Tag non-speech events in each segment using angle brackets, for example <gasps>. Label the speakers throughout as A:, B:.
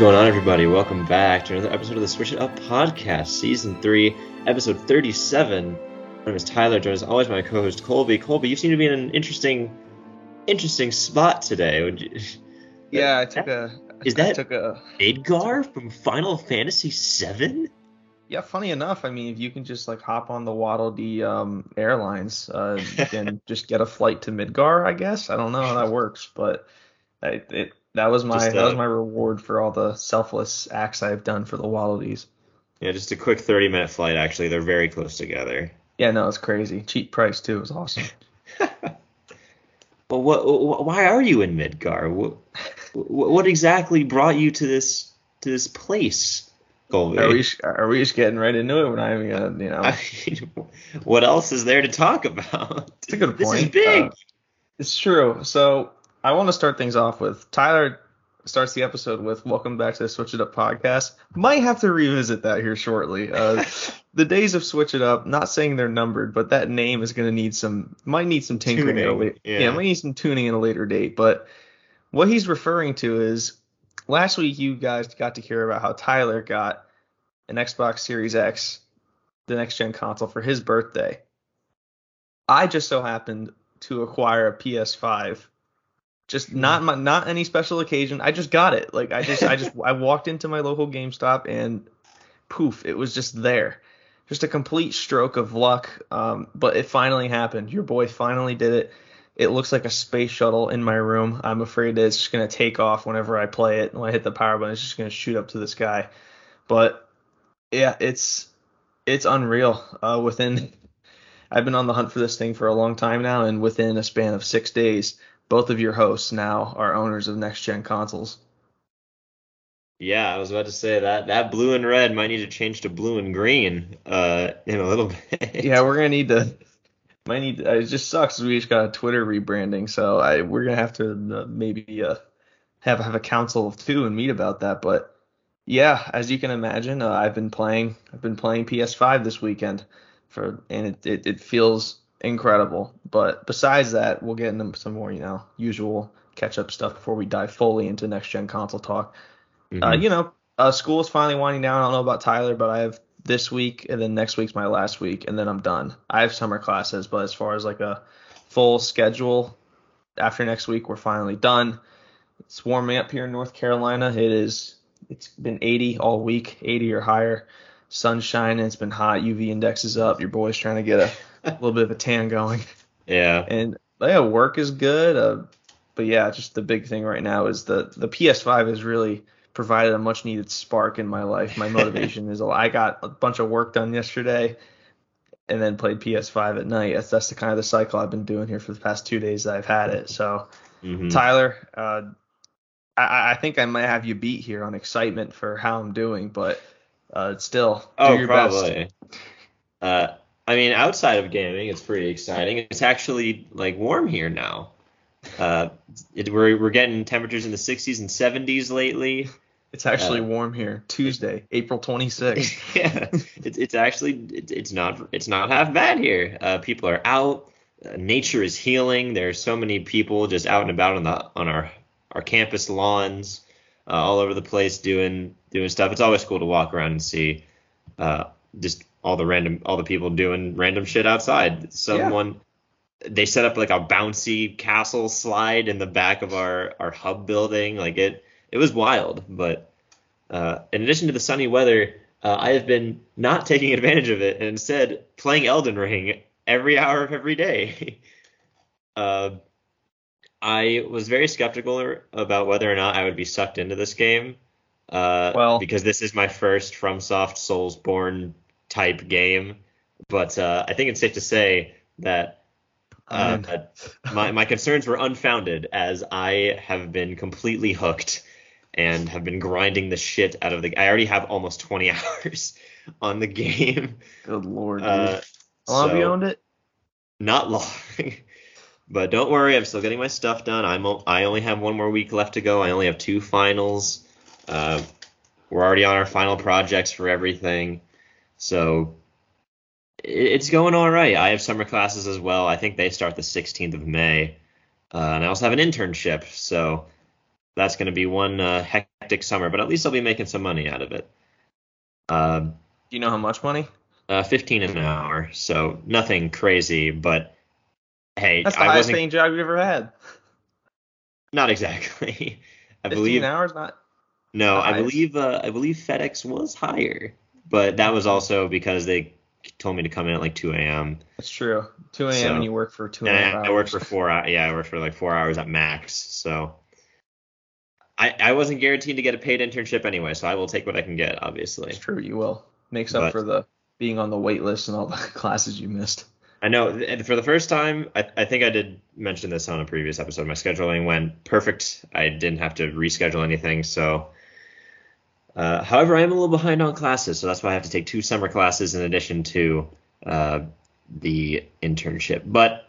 A: What's going on, everybody? Welcome back to another episode of the Switch It Up podcast, season three, episode 37. My name is Tyler, joined as always by my co-host Colby. Colby, you seem to be in an interesting, interesting spot today. You- <laughs>
B: Yeah, I took a.
A: Is
B: I
A: that-
B: took a?
A: Midgar from Final Fantasy VII?
B: Yeah, funny enough, I mean, if you can just like hop on the Waddle Dee um, Airlines uh, and <laughs> just get a flight to Midgar, I guess. I don't know how that works, but I, it that was my
A: Just,
B: that was
A: uh,
B: my reward for all the selfless acts I've done for the Waddle Dees.
A: Yeah, just a quick 30-minute flight. Actually, they're very close together.
B: Yeah, no, it's crazy. Cheap price too. It was awesome. <laughs>
A: But what? wh- Why are you in Midgar? What, what exactly brought you to this to this place, Colby?
B: Are we are we just getting right into it? We're not even gonna, you know.
A: I mean, what else is there to talk about?
B: It's a good point.
A: This is big.
B: Uh, it's true. So I want to start things off with Tyler starts the episode with "Welcome back to the Switch It Up podcast." Might have to revisit that here shortly. Uh, <laughs> the days of Switch It Up. Not saying they're numbered, but that name is going to need some. Might need some tinkering.
A: Tuning, yeah.
B: yeah, might need some tuning at a later date. But what he's referring to is last week you guys got to hear about how Tyler got an Xbox Series X, the next gen console for his birthday. I just so happened to acquire a PS5. Just not my not any special occasion. I just got it. Like I just I just <laughs> I walked into my local GameStop and poof, it was just there. Just a complete stroke of luck. Um, but it finally happened. Your boy finally did it. It looks like a space shuttle in my room. I'm afraid that it's just gonna take off whenever I play it. When I hit the power button, it's just gonna shoot up to the sky. But yeah, it's it's unreal. Uh, within <laughs> I've been on the hunt for this thing for a long time now, and within a span of six days, both of your hosts now are owners of next gen consoles.
A: Yeah, I was about to say that that blue and red might need to change to blue and green uh, in a little <laughs> bit.
B: Yeah, we're gonna need to. Might need. To, it just sucks. We just got a Twitter rebranding, so I we're gonna have to uh, maybe uh, have have a council of two and meet about that. But yeah, as you can imagine, uh, I've been playing. I've been playing PS5 this weekend, for and it, it it feels incredible. But besides that, we'll get into some more you know usual catch up stuff before we dive fully into next gen console talk.
A: Mhm.
B: Uh, you know, uh, school is finally winding down. I don't know about Tyler, but I have this week, and then next week's my last week, and then I'm done. I have summer classes, but as far as like a full schedule, after next week, we're finally done. It's warming up here in North Carolina. It is. It's been 80 all week, 80 or higher. Sunshine, and it's been hot. UV index is up. Your boy's trying to get a, a little bit of a tan going
A: yeah. <laughs>
B: and yeah, work is good. Uh, but yeah, just the big thing right now is the the PS5 has really provided a much needed spark in my life. My motivation is I got a bunch of work done yesterday, and then played PS5 at night. That's that's the kind of the cycle I've been doing here for the past two days that I've had it. So
A: Mhm.
B: Tyler, uh, I I think I might have you beat here on excitement for how I'm doing, but uh, still do
A: Oh,
B: your best.
A: probably. Uh, I mean, outside of gaming, it's pretty exciting. It's actually like warm here now. Uh, it, we're we're getting temperatures in the 60s and 70s lately.
B: It's actually
A: Uh,
B: warm here. Tuesday, April 26th. <laughs>
A: yeah, it's it's actually it, it's not it's not half bad here. Uh, people are out. Uh, nature is healing. There's so many people just out and about on the on our our campus lawns, uh, all over the place doing doing stuff. It's always cool to walk around and see uh, just all the random all the people doing random shit outside. Someone they set up like a bouncy castle slide in the back of our our hub building. Like it it was wild. But uh, in addition to the sunny weather, uh, I have been not taking advantage of it and instead playing Elden Ring every hour of every day. <laughs> uh, I was very skeptical about whether or not I would be sucked into this game. Uh,
B: Well-
A: because this is my first FromSoft Soulsborne type game, but uh, I think it's safe to say that uh, my my concerns were unfounded as I have been completely hooked and have been grinding the shit out of the. I already have almost 20 <laughs> hours on the game.
B: Good lord.
A: Uh,
B: How long have you owned it?
A: not long. <laughs> but don't worry, I'm still getting my stuff done. I'm I only have one more week left to go. I only have two finals. Uh, we're already on our final projects for everything. So it's going all right. I have summer classes as well. I think they start the 16th of May. Uh, and I also have an internship. So that's going to be one uh, hectic summer, but at least I'll be making some money out of it. Uh,
B: Do you know how much money?
A: uh, 15 an hour, so nothing crazy, but hey,
B: That's the
A: I
B: highest
A: wasn't
B: paying job you've ever had.
A: not exactly. <laughs> I
B: 15
A: believe
B: hours, not.
A: no, I
B: highest.
A: believe uh, I believe FedEx was higher, but that was also because they told me to come in at like 2 a.m.
B: That's true. 2 a.m.
A: So-
B: and you work for two And hours.
A: I, I worked for four hours. Yeah, I worked for like four hours at max. So I I wasn't guaranteed to get a paid internship anyway, so I will take what I can get, obviously.
B: It's true, you will. Makes up
A: But-
B: for the being on the wait list and all the <laughs> classes you missed.
A: I know and for the first time, I, I think I did mention this on a previous episode. My scheduling went perfect. I didn't have to reschedule anything. So, uh, however, I am a little behind on classes, so that's why I have to take two summer classes in addition to uh, the internship. But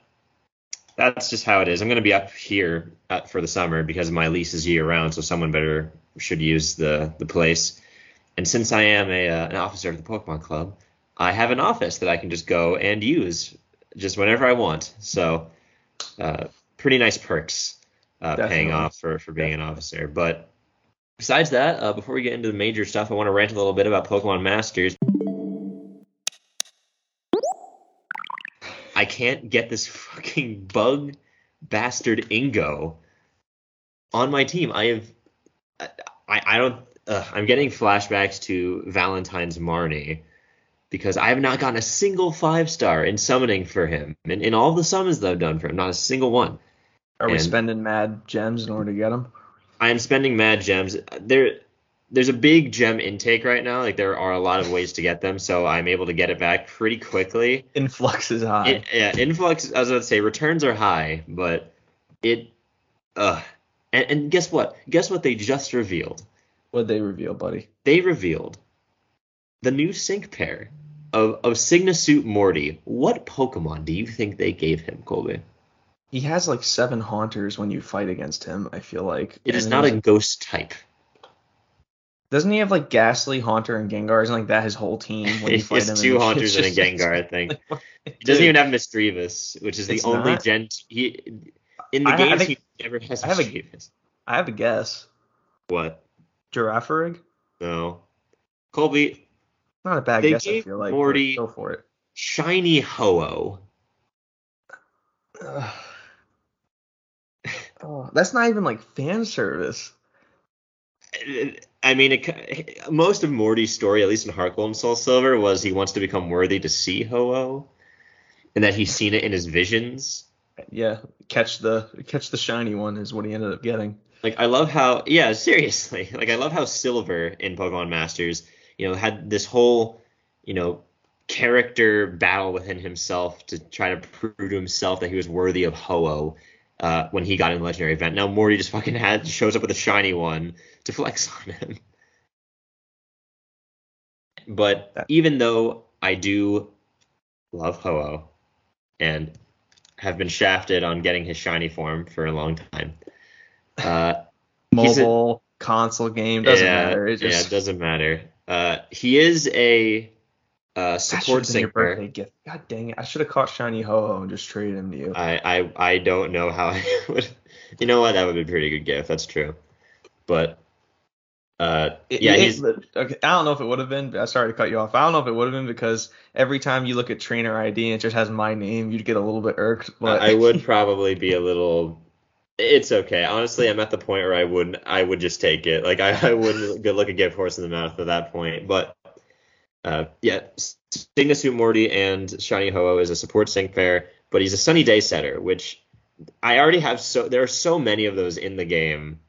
A: that's just how it is. I'm going to be up here uh, for the summer because my lease is year round, so someone better should use the the place. And since I am a uh, an officer of the Pokemon Club, I have an office that I can just go and use just whenever I want. So, uh, pretty nice perks uh, paying off for, for being an officer. But besides that, uh, before we get into the major stuff, I want to rant a little bit about Pokemon Masters. I can't get this fucking bug bastard Ingo on my team. I have, I, I don't, uh, I'm getting flashbacks to Valentine's Marnie because I have not gotten a single five star in summoning for him. And in all the summons that I've done for him, not a single one.
B: Are we spending mad gems in order to get them?
A: I am spending mad gems. There, there's a big gem intake right now. Like there are a lot of ways to get them, so I'm able to get it back pretty quickly.
B: Influx is high.
A: It, yeah, influx. I was about to say returns are high, but it. Uh, and, and guess what? Guess what they just revealed?
B: What'd they reveal, buddy?
A: They revealed the new sync pair of of Suit Morty. What Pokemon do you think they gave him, Colby?
B: He has like seven haunters when you fight against him, I feel like.
A: It is not a ghost type.
B: Doesn't he have like Gastly, Haunter, and Gengar? Isn't like that his whole team when you <laughs> fight
A: It's
B: him?
A: two
B: and
A: Haunters and a Gengar, I <laughs> think. He doesn't even have Misdreavus, which is the only
B: not?
A: gen. He in the
B: I- I think-
A: he never has
B: I have a-. I have a guess.
A: What?
B: Girafarig?
A: No. Colby,
B: Not a bad guess, I feel like.
A: Morty-
B: Go for it.
A: shiny Ho-Oh.
B: Oh, that's not even like fan service.
A: I mean, it, most of Morty's story, at least in and Soul Silver, was he wants to become worthy to see Ho-Oh, and that he's seen it in his visions.
B: Yeah, catch the catch the shiny one is what he ended up getting.
A: Like I love how yeah, seriously. <laughs> Like I love how Silver in Pokemon Masters, you know, had this whole, you know, character battle within himself to try to prove to himself that he was worthy of Ho-Oh uh, when he got in the legendary event. Now Morty just fucking had shows up with a shiny one to flex <laughs> on him. But even though I do love Ho-Oh and have been shafted on getting his shiny form for a long time, uh, He's a-
B: Mobile console game doesn't
A: yeah,
B: matter. It
A: yeah, it doesn't matter. Uh, he is a uh, support
B: should've your birthday gift. God dang it! I should have caught shiny Ho-Oh and just traded him to you.
A: I, I I don't know how <laughs> I would. You know what? That would be a pretty good gift. That's true. But uh, yeah,
B: it-
A: he's
B: okay. I don't know if it would have been. But sorry to cut you off. I don't know if it would have been because every time you look at trainer ID and it just has my name, you'd get a little bit irked. But
A: I would <laughs> probably be a little. It's okay. Honestly, I'm at the point where I wouldn't. I would just take it. Like I, I wouldn't go look a gift horse in the mouth at that point. But uh, yeah, Suit Morty and Shiny Ho-Oh is a support sync pair, but he's a Sunny Day setter, which I already have. So there are so many of those in the game.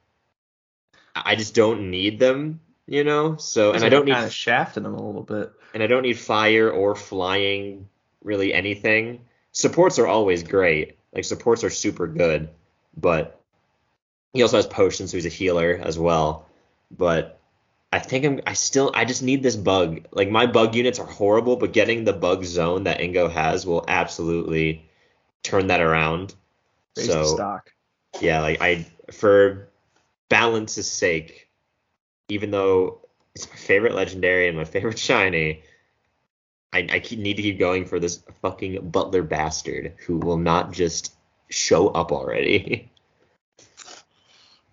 A: I just don't need them, you know. So and I don't need
B: kind of shafted him a little bit.
A: and I don't need fire or flying, really anything. Supports are always great. Like supports are super good, but he also has potions, so he's a healer as well. But I think I'm I still I just need this bug. Like my bug units are horrible, but getting the bug zone that Ingo has will absolutely turn that around.
B: Raise
A: so
B: stock.
A: yeah, like I for balance's sake, even though it's my favorite legendary and my favorite <laughs> shiny, I, I keep, need to keep going for this fucking butler bastard who will not just show up already. <laughs>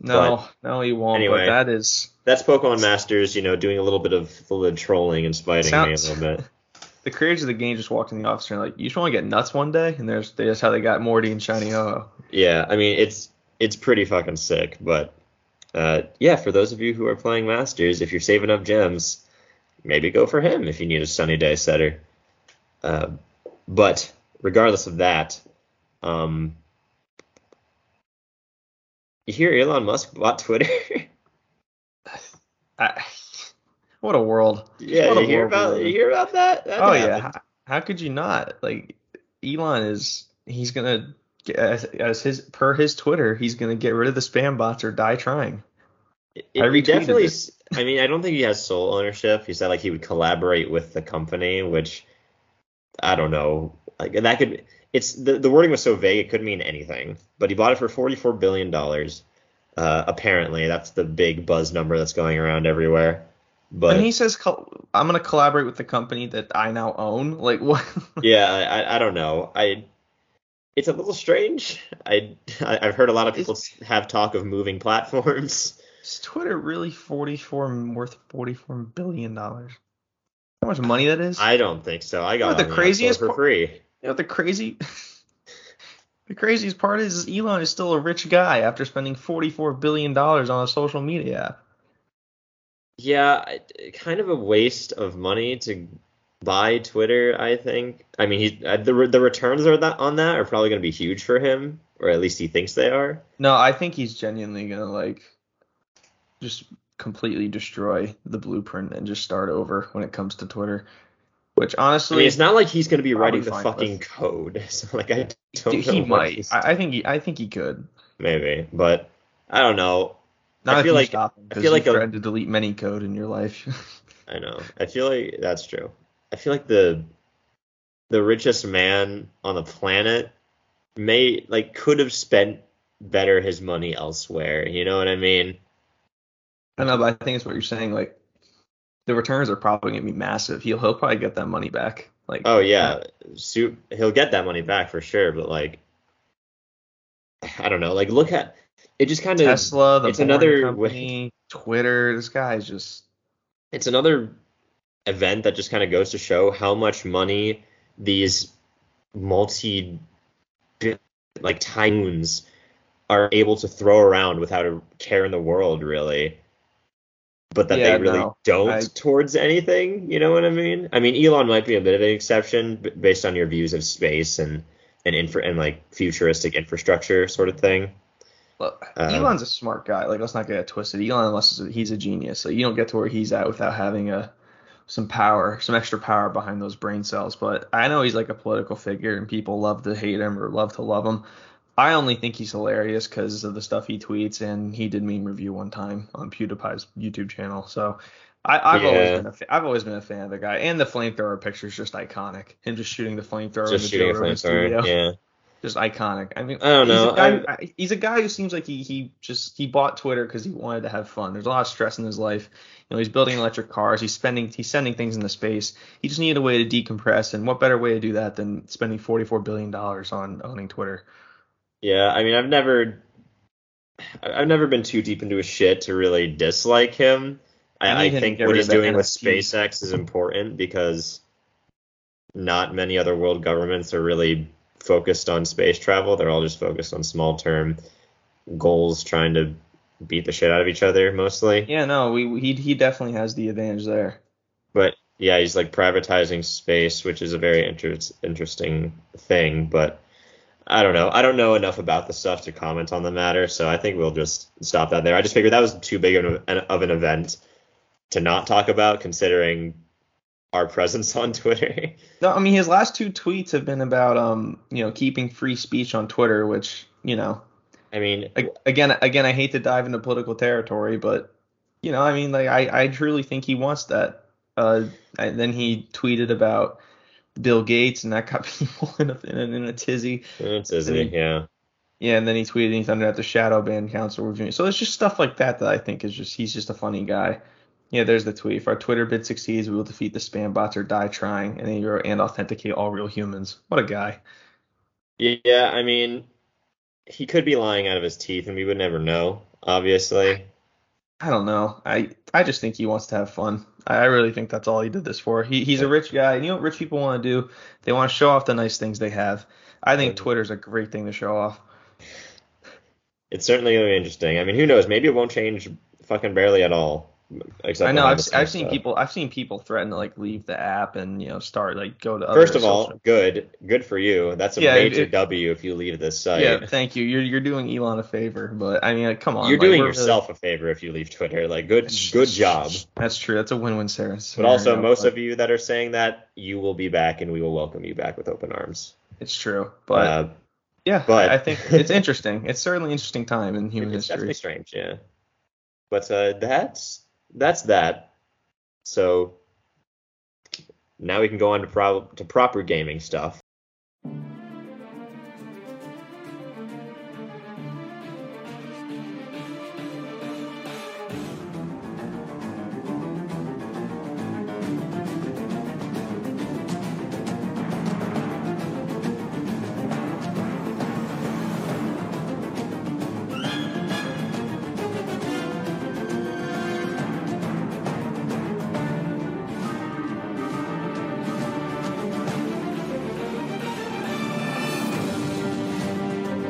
B: No, no, he won't.
A: Anyway.
B: But that is
A: That's Pokemon Masters, you know, doing a little bit of a little trolling and spiting
B: Sounds-
A: me a little bit. <laughs>
B: the creators of the game just walked in the office and like, you just want to get nuts one day, and there's that's how they got Morty and Shiny Ho.
A: Yeah, I mean it's it's pretty fucking sick, but uh, yeah, for those of you who are playing Masters, if you're saving up gems, maybe go for him if you need a sunny day setter. Uh, but regardless of that, um, you hear Elon Musk bought Twitter? <laughs>
B: I, what a world.
A: yeah,
B: What
A: you hear about you hear about that? That
B: Oh yeah, how, how could you not? Like Elon is he's gonna as, as his per his Twitter, he's gonna get rid of the spam bots or die trying.
A: It,
B: I
A: definitely.
B: it.
A: I mean, I don't think he has sole ownership. He said like he would collaborate with the company, which I don't know. Like that could. It's the the wording was so vague it could mean anything. But he bought it for forty four billion dollars. Uh, apparently, that's the big buzz number that's going around everywhere. But
B: and he says I'm gonna collaborate with the company that I now own. <laughs> Like what?
A: yeah, I, I don't know. I it's a little strange. I I've heard a lot of people have talk of moving platforms.
B: Is Twitter really 44 worth 44 billion dollars? How much money that is?
A: I don't think so. I got
B: the
A: on App
B: craziest
A: for
B: part-
A: free.
B: You know what the crazy <laughs> the craziest part is, is Elon is still a rich guy after spending 44 billion dollars on a social media app.
A: Yeah, kind of a waste of money to buy Twitter. I think. I mean, he uh, the the returns are that on that are probably going to be huge for him, or at least he thinks they are.
B: No, I think he's genuinely gonna like just completely destroy the blueprint and just start over when it comes to Twitter. Which
A: I
B: honestly,
A: mean, it's not like he's going to be writing the fucking
B: with-
A: code. <laughs> So like, I don't
B: dude,
A: know.
B: he might. I, I think he, I think he could.
A: maybe, but I don't know.
B: Not
A: I feel like-
B: stop him,
A: I feel like a-
B: threatened to delete many code in your life. <laughs>
A: I know. I feel like that's true. I feel like the the richest man on the planet may like could have spent better his money elsewhere. You know what I mean?
B: I know, but I think it's what you're saying. Like the returns are probably gonna be massive. He'll he'll probably get that money back. Like
A: Oh yeah, Su he'll get that money back for sure. But like, I don't know. Like, look at it. Just kind of
B: Tesla, the
A: it's another
B: company, Twitter. This guy's just
A: it's another event that just kind of goes to show how much money these multi like tycoons are able to throw around without a care in the world really but that
B: Yeah,
A: they really
B: no,
A: don't
B: I-
A: towards anything you know what i mean i mean elon might be a bit of an exception based on your views of space and and infra and like futuristic infrastructure sort of thing
B: Look,
A: Um,
B: Elon's a smart guy. Like, let's not get it twisted. Elon, unless he's a genius, like you don't get to where he's at without having a some power, some extra power behind those brain cells. But I know he's like a political figure, and people love to hate him or love to love him. I only think he's hilarious because of the stuff he tweets, and he did meme review one time on PewDiePie's YouTube channel. So I, I've
A: Yeah.
B: always been a fa- I've always been a fan of the guy, and the flamethrower picture is just iconic. Him just shooting the flamethrower
A: just
B: in the
A: shooting a flamethrower
B: studio
A: yeah <laughs>
B: just iconic. I mean,
A: I don't
B: he's
A: know,
B: A guy, I- he's a guy who seems like he he just he bought Twitter because he wanted to have fun. There's a lot of stress in his life. You know, he's building electric cars. He's spending he's sending things into space. He just needed a way to decompress, and what better way to do that than spending 44 billion dollars on owning Twitter?
A: Yeah, I mean, I've never, I've never been too deep into his shit to really dislike him.
B: I
A: I,
B: need
A: I
B: him to
A: think what he's doing with SpaceX is important because not many other world governments are really focused on space travel. They're all just focused on small term goals, trying to beat the shit out of each other mostly.
B: Yeah, no, we he he definitely has the advantage there.
A: But yeah, he's like privatizing space, which is a very inter- interesting thing. But I don't know. I don't know enough about the stuff to comment on the matter, so I think we'll just stop that there. I just figured that was too big of an, of an event to not talk about, considering our presence <laughs> on Twitter.
B: No, I mean his last two tweets have been about um you know keeping free speech on Twitter, which you know
A: I mean,
B: again, again, I hate to dive into political territory, but you know, I mean, like I, I truly think he wants that. Uh, and then he tweeted about Bill Gates, and that got <laughs> people in a, in a, in a tizzy.
A: it's Izzy,
B: I
A: yeah.
B: Yeah, and then he tweeted he's under at the shadow ban council reviewing. So it's just stuff like that that I think is just he's just a funny guy. Yeah, there's the tweet. If our Twitter bid succeeds, we will defeat the spam bots or die trying, and then he wrote and authenticate all real humans. What a guy.
A: Yeah, I mean, he could be lying out of his teeth, and we would never know. obviously.
B: I don't know. I I just think he wants to have fun. I really think that's all he did this for. He he's a rich guy. and You know what rich people want to do? They want to show off the nice things they have. I think Twitter's a great thing to show off.
A: It's certainly going to be interesting. I mean, who knows? Maybe it won't change fucking barely at all. Except
B: I know I've, I've seen
A: stuff.
B: people I've seen people threaten to like leave the app and you know start like go to
A: First of all,
B: social-
A: good, good for you. That's a
B: Yeah,
A: major
B: it-
A: W if you leave this site.
B: yeah thank you you're you're doing Elon a favor but I mean like, come on
A: You're
B: like,
A: doing
B: we're really-
A: yourself a favor if you leave Twitter. Like, good, good job.
B: that's true that's a win-win Sarah
A: But also, most of you that are saying that, you will be back, and we will welcome you back with open arms.
B: it's true but
A: uh,
B: yeah
A: but-
B: I think <laughs> it's interesting it's certainly interesting time in human
A: it's definitely
B: history
A: strange, yeah. But uh, that's that's that. So now we can go on to pro- to proper gaming stuff.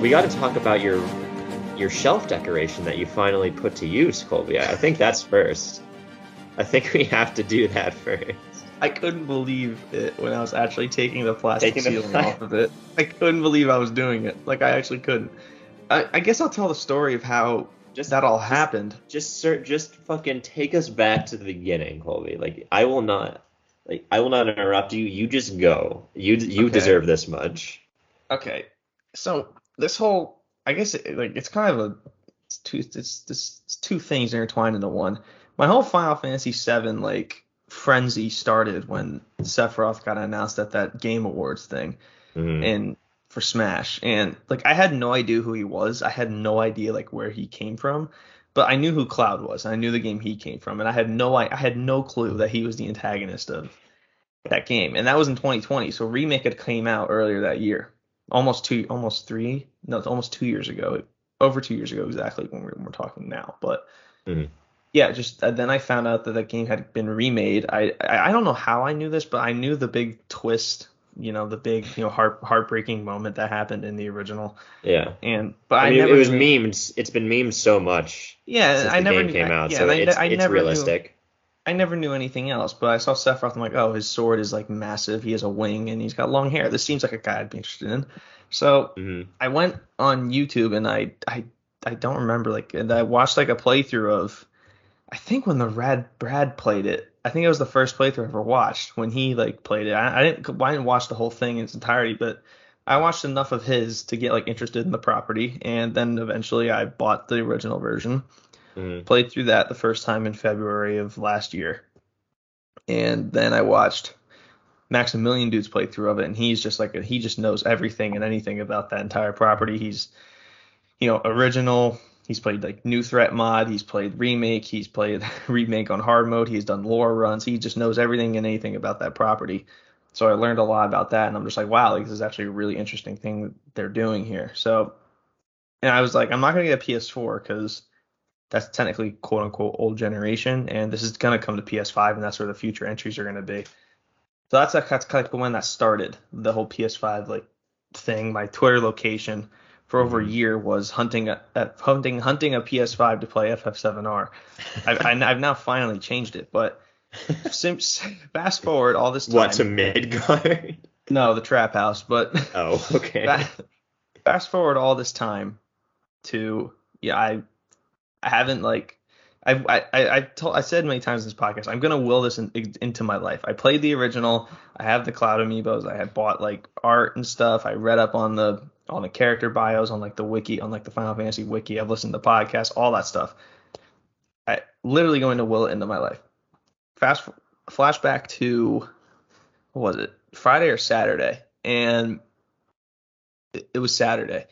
A: We got to talk about your your shelf decoration that you finally put to use, Colby. I think that's first. I think we have to do that first.
B: I couldn't believe it when I was actually taking the plastic
A: Taking the
B: ceiling
A: pla-
B: off of it. I couldn't believe I was doing it. Like I actually couldn't. I, I guess I'll tell the story of how
A: Just
B: that all
A: just-
B: happened.
A: Just sir, just fucking take us back to the beginning, Colby. Like I will not, like I will not interrupt you. You just go. You you
B: Okay.
A: deserve this much.
B: Okay, so this whole, I guess, it, like it's kind of a it's two, it's, it's two things intertwined into one. My whole Final Fantasy VII like frenzy started when Sephiroth got announced at that Game Awards thing.
A: Mhm.
B: and for Smash. And like I had no idea who he was. I had no idea like where he came from. But I knew who Cloud was. I knew the game he came from, and I had no I, I had no clue that he was the antagonist of that game. And that was in 2020. So remake had came out earlier that year, almost two, almost three, no, it's almost two years ago, over two years ago exactly when we're, when we're talking now. But
A: Mhm.
B: yeah, just uh, then I found out that that game had been remade. I, I I don't know how I knew this, but I knew the big twist, you know, the big you know heart heartbreaking moment that happened in the original.
A: Yeah.
B: And but I,
A: I mean,
B: never
A: it was
B: knew,
A: memed. It's been memes so much
B: Yeah,
A: since
B: I
A: the
B: never
A: game
B: knew,
A: came
B: I-
A: out,
B: yeah,
A: so
B: I,
A: it's,
B: I
A: it's
B: never
A: realistic.
B: Knew, I never knew anything else, but I saw Sephiroth. I'm like, oh, his sword is like massive. He has a wing and he's got long hair. This seems like a guy I'd be interested in. So
A: hmm
B: I went on YouTube and I I I don't remember like and I watched like a playthrough of I think when the Rad Brad played it. I think it was the first playthrough I ever watched when he like played it. I, I didn't I didn't watch the whole thing in its entirety, but I watched enough of his to get like interested in the property, and then eventually I bought the original version.
A: Hmm
B: Played through that the first time in February of last year, and then I watched Maximilian Dood's playthrough of it, and he's just like he just knows everything and anything about that entire property. He's you know original. He's played like new threat mod. He's played remake. He's played <laughs> remake on hard mode. He's done lore runs. He just knows everything and anything about that property. So I learned a lot about that, and I'm just like, wow, like, this is actually a really interesting thing that they're doing here. So, and I was like, I'm not gonna get a PS4 because that's technically quote unquote old generation, and this is gonna come to PS5, and that's where the future entries are gonna be. So that's like, that's kind of when that started, the whole PS5 like thing. My Twitter location for over a
A: Mhm.
B: year was hunting a, a hunting hunting a PS5 to play FF7R. I, I, I've now finally changed it, but <laughs> since fast forward all this time.
A: What to Midgar? <laughs>
B: No, the trap house, but
A: oh, okay.
B: fa- <laughs> fast forward all this time to yeah, I I haven't like I I I I, told, I said many times in this podcast I'm gonna will this in, into my life. I played the original. I have the Cloud amiibos. I had bought like art and stuff. I read up on the on the character bios on like the wiki on like the Final Fantasy wiki. I've listened to podcasts, all that stuff. I literally going to will it into my life. Fast flashback to what was it Friday or Saturday, and it, it was Saturday.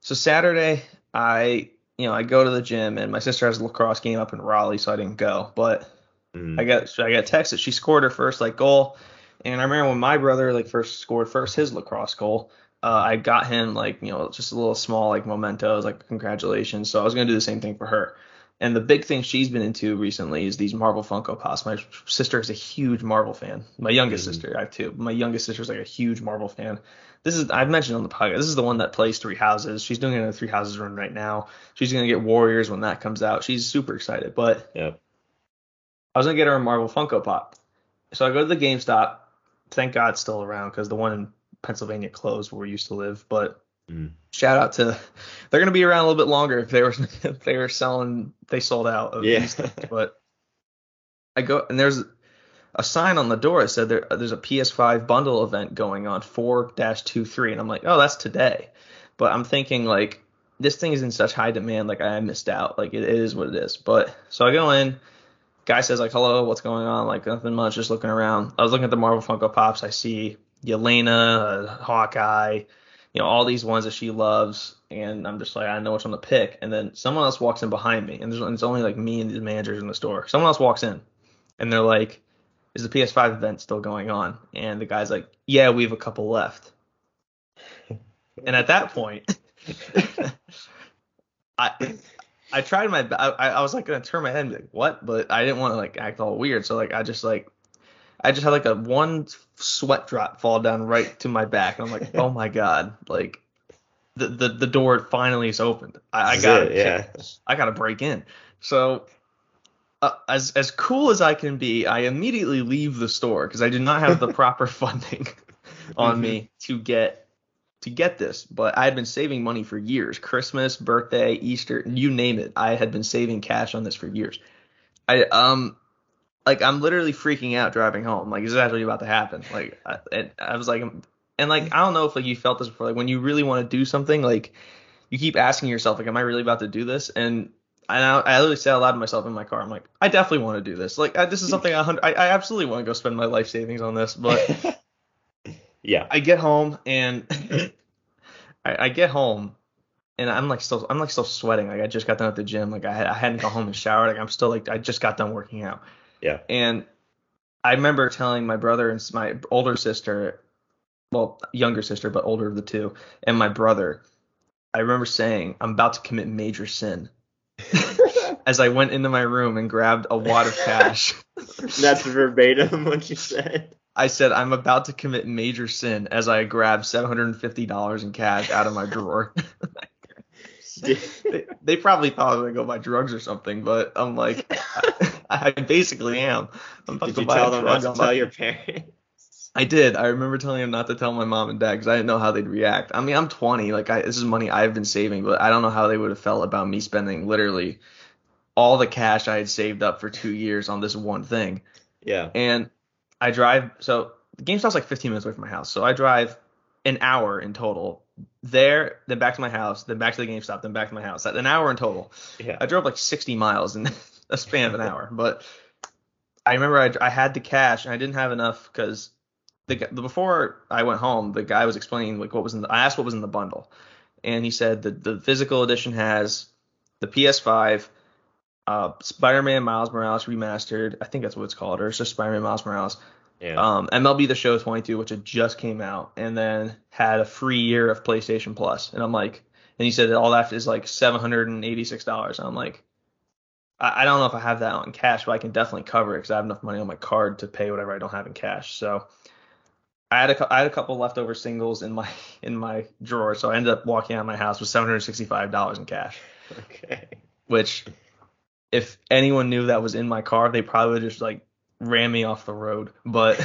B: So Saturday, I you know I go to the gym, and my sister has a lacrosse game up in Raleigh, so I didn't go. But
A: Mhm.
B: I got so I got texted. She scored her first like goal, and I remember when my brother like first scored first his lacrosse goal. uh, I got him like you know just a little small like mementos like congratulations. So I was gonna do the same thing for her. And the big thing she's been into recently is these Marvel Funko Pops. My sister is a huge Marvel fan. My youngest mm-hmm. sister, I have two. My youngest sister is like a huge Marvel fan. This is I've mentioned on the podcast. This is the one that plays Three Houses. She's doing it in a Three Houses run right now. She's gonna get Warriors when that comes out. She's super excited. But
A: yep.
B: I was gonna get her a Marvel Funko Pop. So I go to the GameStop. Thank God it's still around because the one in Pennsylvania closed where we used to live. But mm. shout out to they're gonna be around a little bit longer if they were <laughs> if they were selling they sold out of
A: yeah.
B: these things. But I go and there's a sign on the door that said there, there's a PS5 bundle event going on 4-23 and I'm like, "Oh, that's today." But I'm thinking like this thing is in such high demand like I missed out. Like it, it is what it is. But so I go in guy says like, "Hello, what's going on?" Like nothing much, just looking around. I was looking at the Marvel Funko Pops. I see Yelena, uh, Hawkeye, you know, all these ones that she loves, and I'm just like, I know which one to pick. And then someone else walks in behind me, and there's it's only like me and the managers in the store. Someone else walks in, and they're like, "Is the PS5 event still going on?" And the guy's like, "Yeah, we have a couple left." and at that point, <laughs> I I tried my I, I was like gonna turn my head and be like what, but I didn't want to like act all weird, so like I just like I just had like a one sweat drop fall down right to my back, and I'm like, oh my god, like the the, the door finally is opened. I, I got
A: yeah.
B: I got to break in. So uh, as as cool as I can be, I immediately leave the store because I did not have the <laughs> proper funding on mm-hmm. me to get to get this, but I had been saving money for years. Christmas, birthday, Easter, you name it. I had been saving cash on this for years. I um like I'm literally freaking out driving home. Like is this actually about to happen? Like I, and I was like and like I don't know if like you felt this before. Like when you really want to do something, like you keep asking yourself like am I really about to do this? And I, I literally say aloud to myself in my car, I'm like, I definitely want to do this. Like, I, this is something I, I, I absolutely want to go spend my life savings on this. But <laughs>
A: yeah,
B: I get home and <laughs> I, I, get home and I'm like still I'm like still sweating. Like I just got done at the gym. Like I had I hadn't gone home and showered. Like I'm still like I just got done working out.
A: Yeah.
B: And I remember telling my brother and my older sister, well younger sister but older of the two, and my brother. I remember saying I'm about to commit major sin. <laughs> as I went into my room and grabbed a wad of cash. <laughs>
A: That's verbatim what you said.
B: I said I'm about to commit major sin as I grabbed $750 in cash out of my drawer. <laughs> they, they, probably thought I was gonna go buy drugs or something, but I'm like, <laughs> I, I basically am.
A: I'm about Did to you buy tell them not to tell your <laughs> parents?
B: I did. I remember telling him not to tell my mom and dad because I didn't know how they'd react. I mean, I'm 20. Like, I, this is money I've been saving, but I don't know how they would have felt about me spending literally all the cash I had saved up for two years on this one thing.
A: Yeah.
B: And I drive. So the GameStop's like 15 minutes away from my house. So I drive an hour in total there, then back to my house, then back to the GameStop, then back to my house. An hour in total.
A: Yeah.
B: I drove like 60 miles in <laughs> a span of an <laughs> hour. But I remember I, I had the cash and I didn't have enough because the before I went home, the guy was explaining like what was in the. I asked what was in the bundle, and he said that the physical edition has the PS5, uh, Spider-Man Miles Morales remastered. I think that's what it's called, or it's just Spider-Man Miles Morales.
A: Yeah.
B: Um, MLB The Show 22, which had just came out, and then had a free year of PlayStation Plus. And I'm like, and he said that all that is like $786. And I'm like, I, I don't know if I have that on cash, but I can definitely cover it because I have enough money on my card to pay whatever I don't have in cash. So I had a I had a couple leftover singles in my <laughs> in my drawer, so I ended up walking out of my house with $765 in cash. <laughs>
A: Okay.
B: Which if anyone knew that was in my car, they probably would just like ran me off the road. But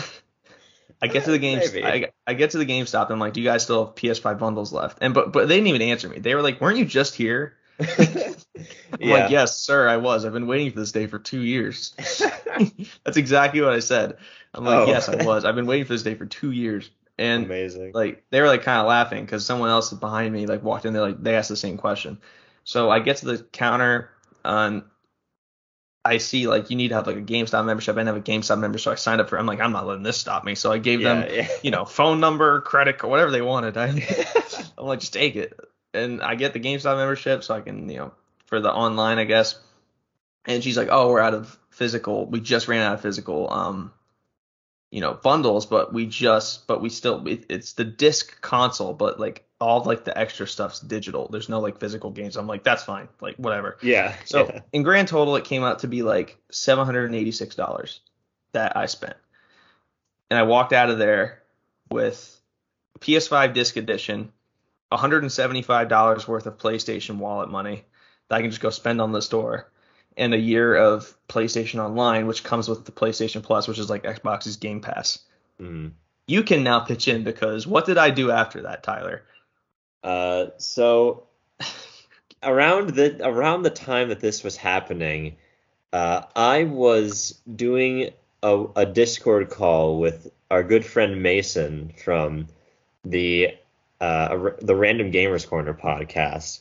B: I get to the <laughs> game. I, I, get to the GameStop. And I'm like, do you guys still have PS5 bundles left? And but but they didn't even answer me. They were like, weren't you just here? <laughs> I'm yeah. like, yes, sir, I was. I've been waiting for this day for two years. <laughs> That's exactly what I said. I'm like, oh. yes, I oh. was. I've been waiting for this day for two years. And
A: Amazing.
B: like they were like kind of laughing because someone else behind me like walked in. They like they asked the same question. So I get to the counter and I see like you need to have like a GameStop membership. I didn't have a GameStop membership, so I signed up for. I'm like, I'm not letting this stop me. So I gave yeah, them, yeah. you know, phone number, credit, or whatever they wanted. I, <laughs> <laughs> I'm like, just take it, and I get the GameStop membership, so I can, you know, for the online, I guess. And she's like, oh, we're out of physical. We just ran out of physical um you know, bundles, but we just, but we still, it, it's the disc console, but like all like the extra stuff's digital. There's no like physical games. I'm like, that's fine, like whatever.
A: Yeah.
B: So
A: yeah.
B: in grand total, it came out to be like seven hundred and eighty six dollars that I spent, and I walked out of there with PS5 disc edition, one hundred and seventy five dollars worth of PlayStation wallet money that I can just go spend on the store, and a year of PlayStation Online, which comes with the PlayStation Plus, which is like Xbox's Game Pass.
A: Mhm.
B: You can now pitch in because what did I do after that, Tyler?
A: Uh, so <laughs> around the around the time that this was happening, uh, I was doing a, a Discord call with our good friend Mason from the uh, the Random Gamers Corner podcast,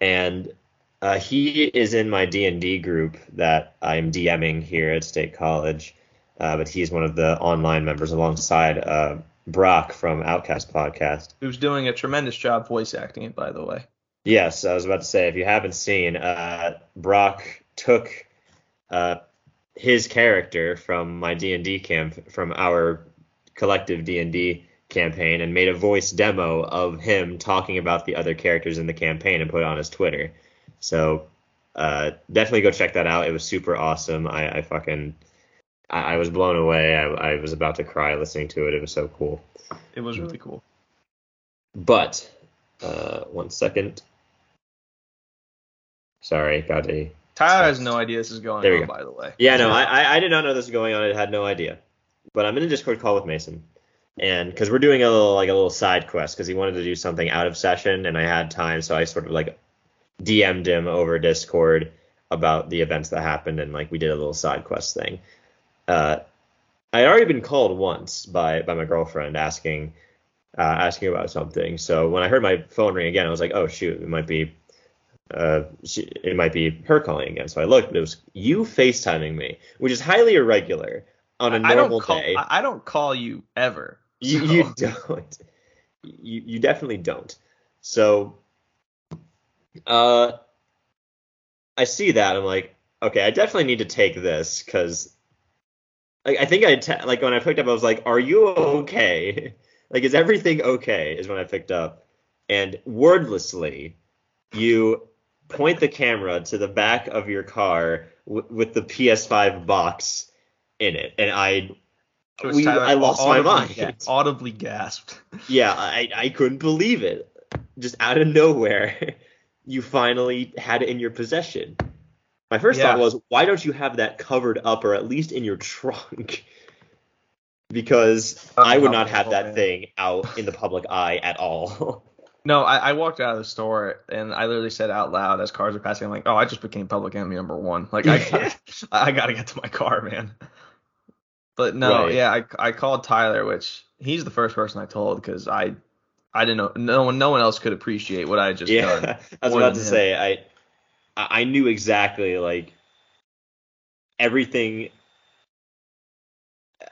A: and uh, he is in my D and D group that I'm DMing here at State College, uh, but he's one of the online members alongside uh, Brock from Outcast Podcast.
B: Who's doing a tremendous job voice acting it, by the way.
A: Yes, I was about to say if you haven't seen, uh, Brock took uh, his character from my D and D camp from our collective D and D campaign and made a voice demo of him talking about the other characters in the campaign and put it on his Twitter. So uh, definitely go check that out. It was super awesome. I, I fucking I, I was blown away. I, I was about to cry listening to it. It was so cool.
B: It was really cool.
A: But uh, one second. Sorry, got a
B: Tyler has no idea this is going
A: There
B: on,
A: go.
B: by the way.
A: Yeah, no, I, I I did not know this was going on. I had no idea. But I'm in a Discord call with Mason, and because we're doing a little like a little side quest because he wanted to do something out of session, and I had time, so I sort of like DM'd him over Discord about the events that happened, and like we did a little side quest thing. Uh, I had already been called once by by my girlfriend asking uh, asking about something. So when I heard my phone ring again, I was like, oh shoot, it might be uh, she, it might be her calling again. So I looked, it was you FaceTiming me, which is highly irregular on a normal
B: don't call
A: day.
B: I I don't call you ever.
A: you,
B: so-
A: you <laughs> don't. You, you definitely don't. So, uh, I see that. I'm like, okay, I definitely need to take this because, like, I think I te- like when I picked up, I was like, are you okay? <laughs> like, is everything okay? Is when I picked up, and wordlessly, you point the camera to the back of your car w- with the PS5 box in it, and I we,
B: Tyler
A: I lost my mind.
B: ga- <laughs> audibly gasped. <laughs>
A: Yeah, I, I couldn't believe it. Just out of nowhere, you finally had it in your possession. My first
B: Yeah.
A: thought was, why don't you have that covered up or at least in your <laughs> trunk? Because I would not have that
B: man.
A: thing out in the public eye at all. <laughs>
B: No, I, I walked out of the store and I literally said out loud as cars were passing, I'm like, oh, I just became public enemy number one. Like, I gotta, <laughs> I gotta get to my car, man. But no,
A: Right.
B: yeah, I, I called Tyler, which he's the first person I told because I, I didn't know, no one, no one else could appreciate what I had just
A: yeah,
B: done.
A: I was about to
B: him.
A: say I, I I knew exactly like everything,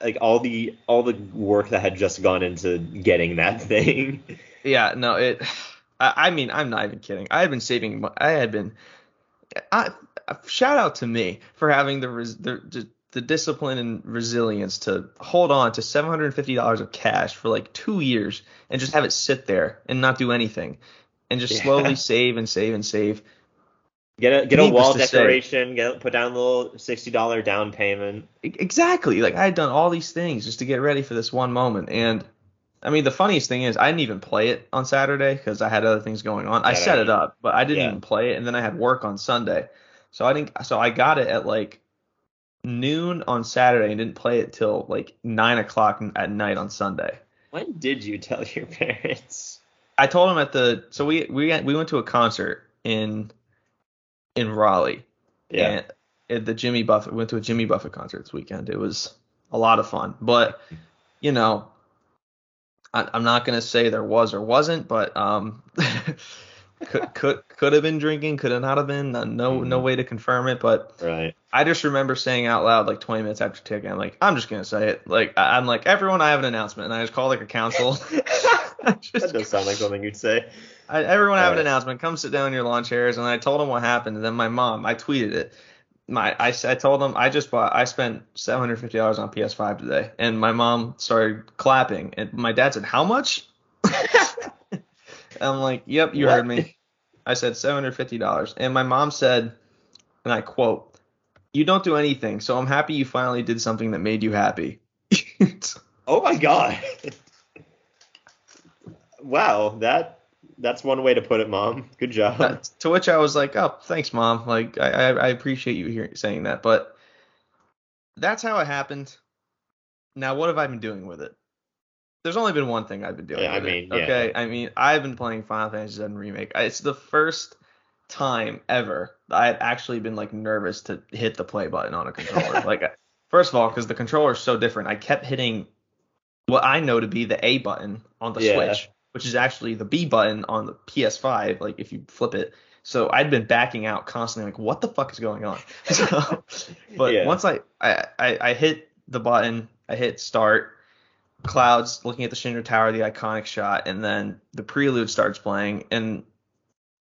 A: like all the all the work that had just gone into getting that <laughs> thing.
B: Yeah, no, it. <sighs> I, I mean, I'm not even kidding. I had been saving. I had been. I, uh, shout out to me for having the res, the, the the discipline and resilience to hold on to seven hundred and fifty dollars of cash for like two years and just have it sit there and not do anything, and just <laughs>
A: Yeah.
B: slowly save and save and save.
A: Get a get a wall
B: to say-
A: decoration. Get put down a little sixty dollar down payment.
B: Exactly. Like I had done all these things just to get ready for this one moment. And I mean, the funniest thing is I didn't even play it on Saturday because I had other things going on. I set
A: I
B: it up, but I didn't
A: yeah.
B: even play it. And then I had work on Sunday, so I didn't. So I got it at like noon on Saturday and didn't play it till like nine o'clock at night on Sunday.
A: When did you tell your <laughs> parents?
B: I told him at the so we we we went to a concert in in Raleigh.
A: Yeah.
B: And at the Jimmy Buffett went to a Jimmy Buffett concert this weekend. It was a lot of fun. But you know, I, I'm not gonna say there was or wasn't, but um, <laughs> could could could have been drinking, could have not have been. No no mm-hmm.
A: no
B: way to confirm it. But
A: Right.
B: I just remember saying out loud like 20 minutes after taking, I'm like, I'm just gonna say it. Like I- I'm like, everyone, I have an announcement, and I just call like a council. <laughs> <laughs> Just
A: that does sound like something you'd say.
B: I, everyone have an announcement. Come sit down in your lawn chairs. And I told them what happened. And then my mom, I tweeted it. my I, I told them I just bought I spent seven hundred fifty dollars on PS5 today, and my mom started clapping, and my dad said, "How much?" <laughs> I'm like, "Yep, you
A: What?
B: heard me." <laughs> I said seven hundred fifty dollars, and my mom said, and I quote, "You don't do anything, so I'm happy you finally did something that made you happy." <laughs>
A: Oh my god. wow, that that's one way to put it, mom. Good job.
B: Uh, to which I was like, "Oh, thanks, mom. Like, I I, I appreciate you hearing saying that." But that's how it happened. Now, what have I been doing with it? There's only been one thing I've been doing.
A: Yeah, I
B: with it,
A: mean, yeah.
B: okay. I mean, I've been playing Final Fantasy VII Remake. It's the first time ever that I've actually been like nervous to hit the play button on a controller. <laughs> like, first of all, because the controller is so different, I kept hitting what I know to be the A button on the
A: Yeah.
B: Switch, which is actually the B button on the PS5. Like, if you flip it. So I'd been backing out constantly, like, what the fuck is going on? <laughs> So, but once I, I I I hit the button, I hit start, Cloud's looking at the Shinra Tower, the iconic shot, and then the prelude starts playing, and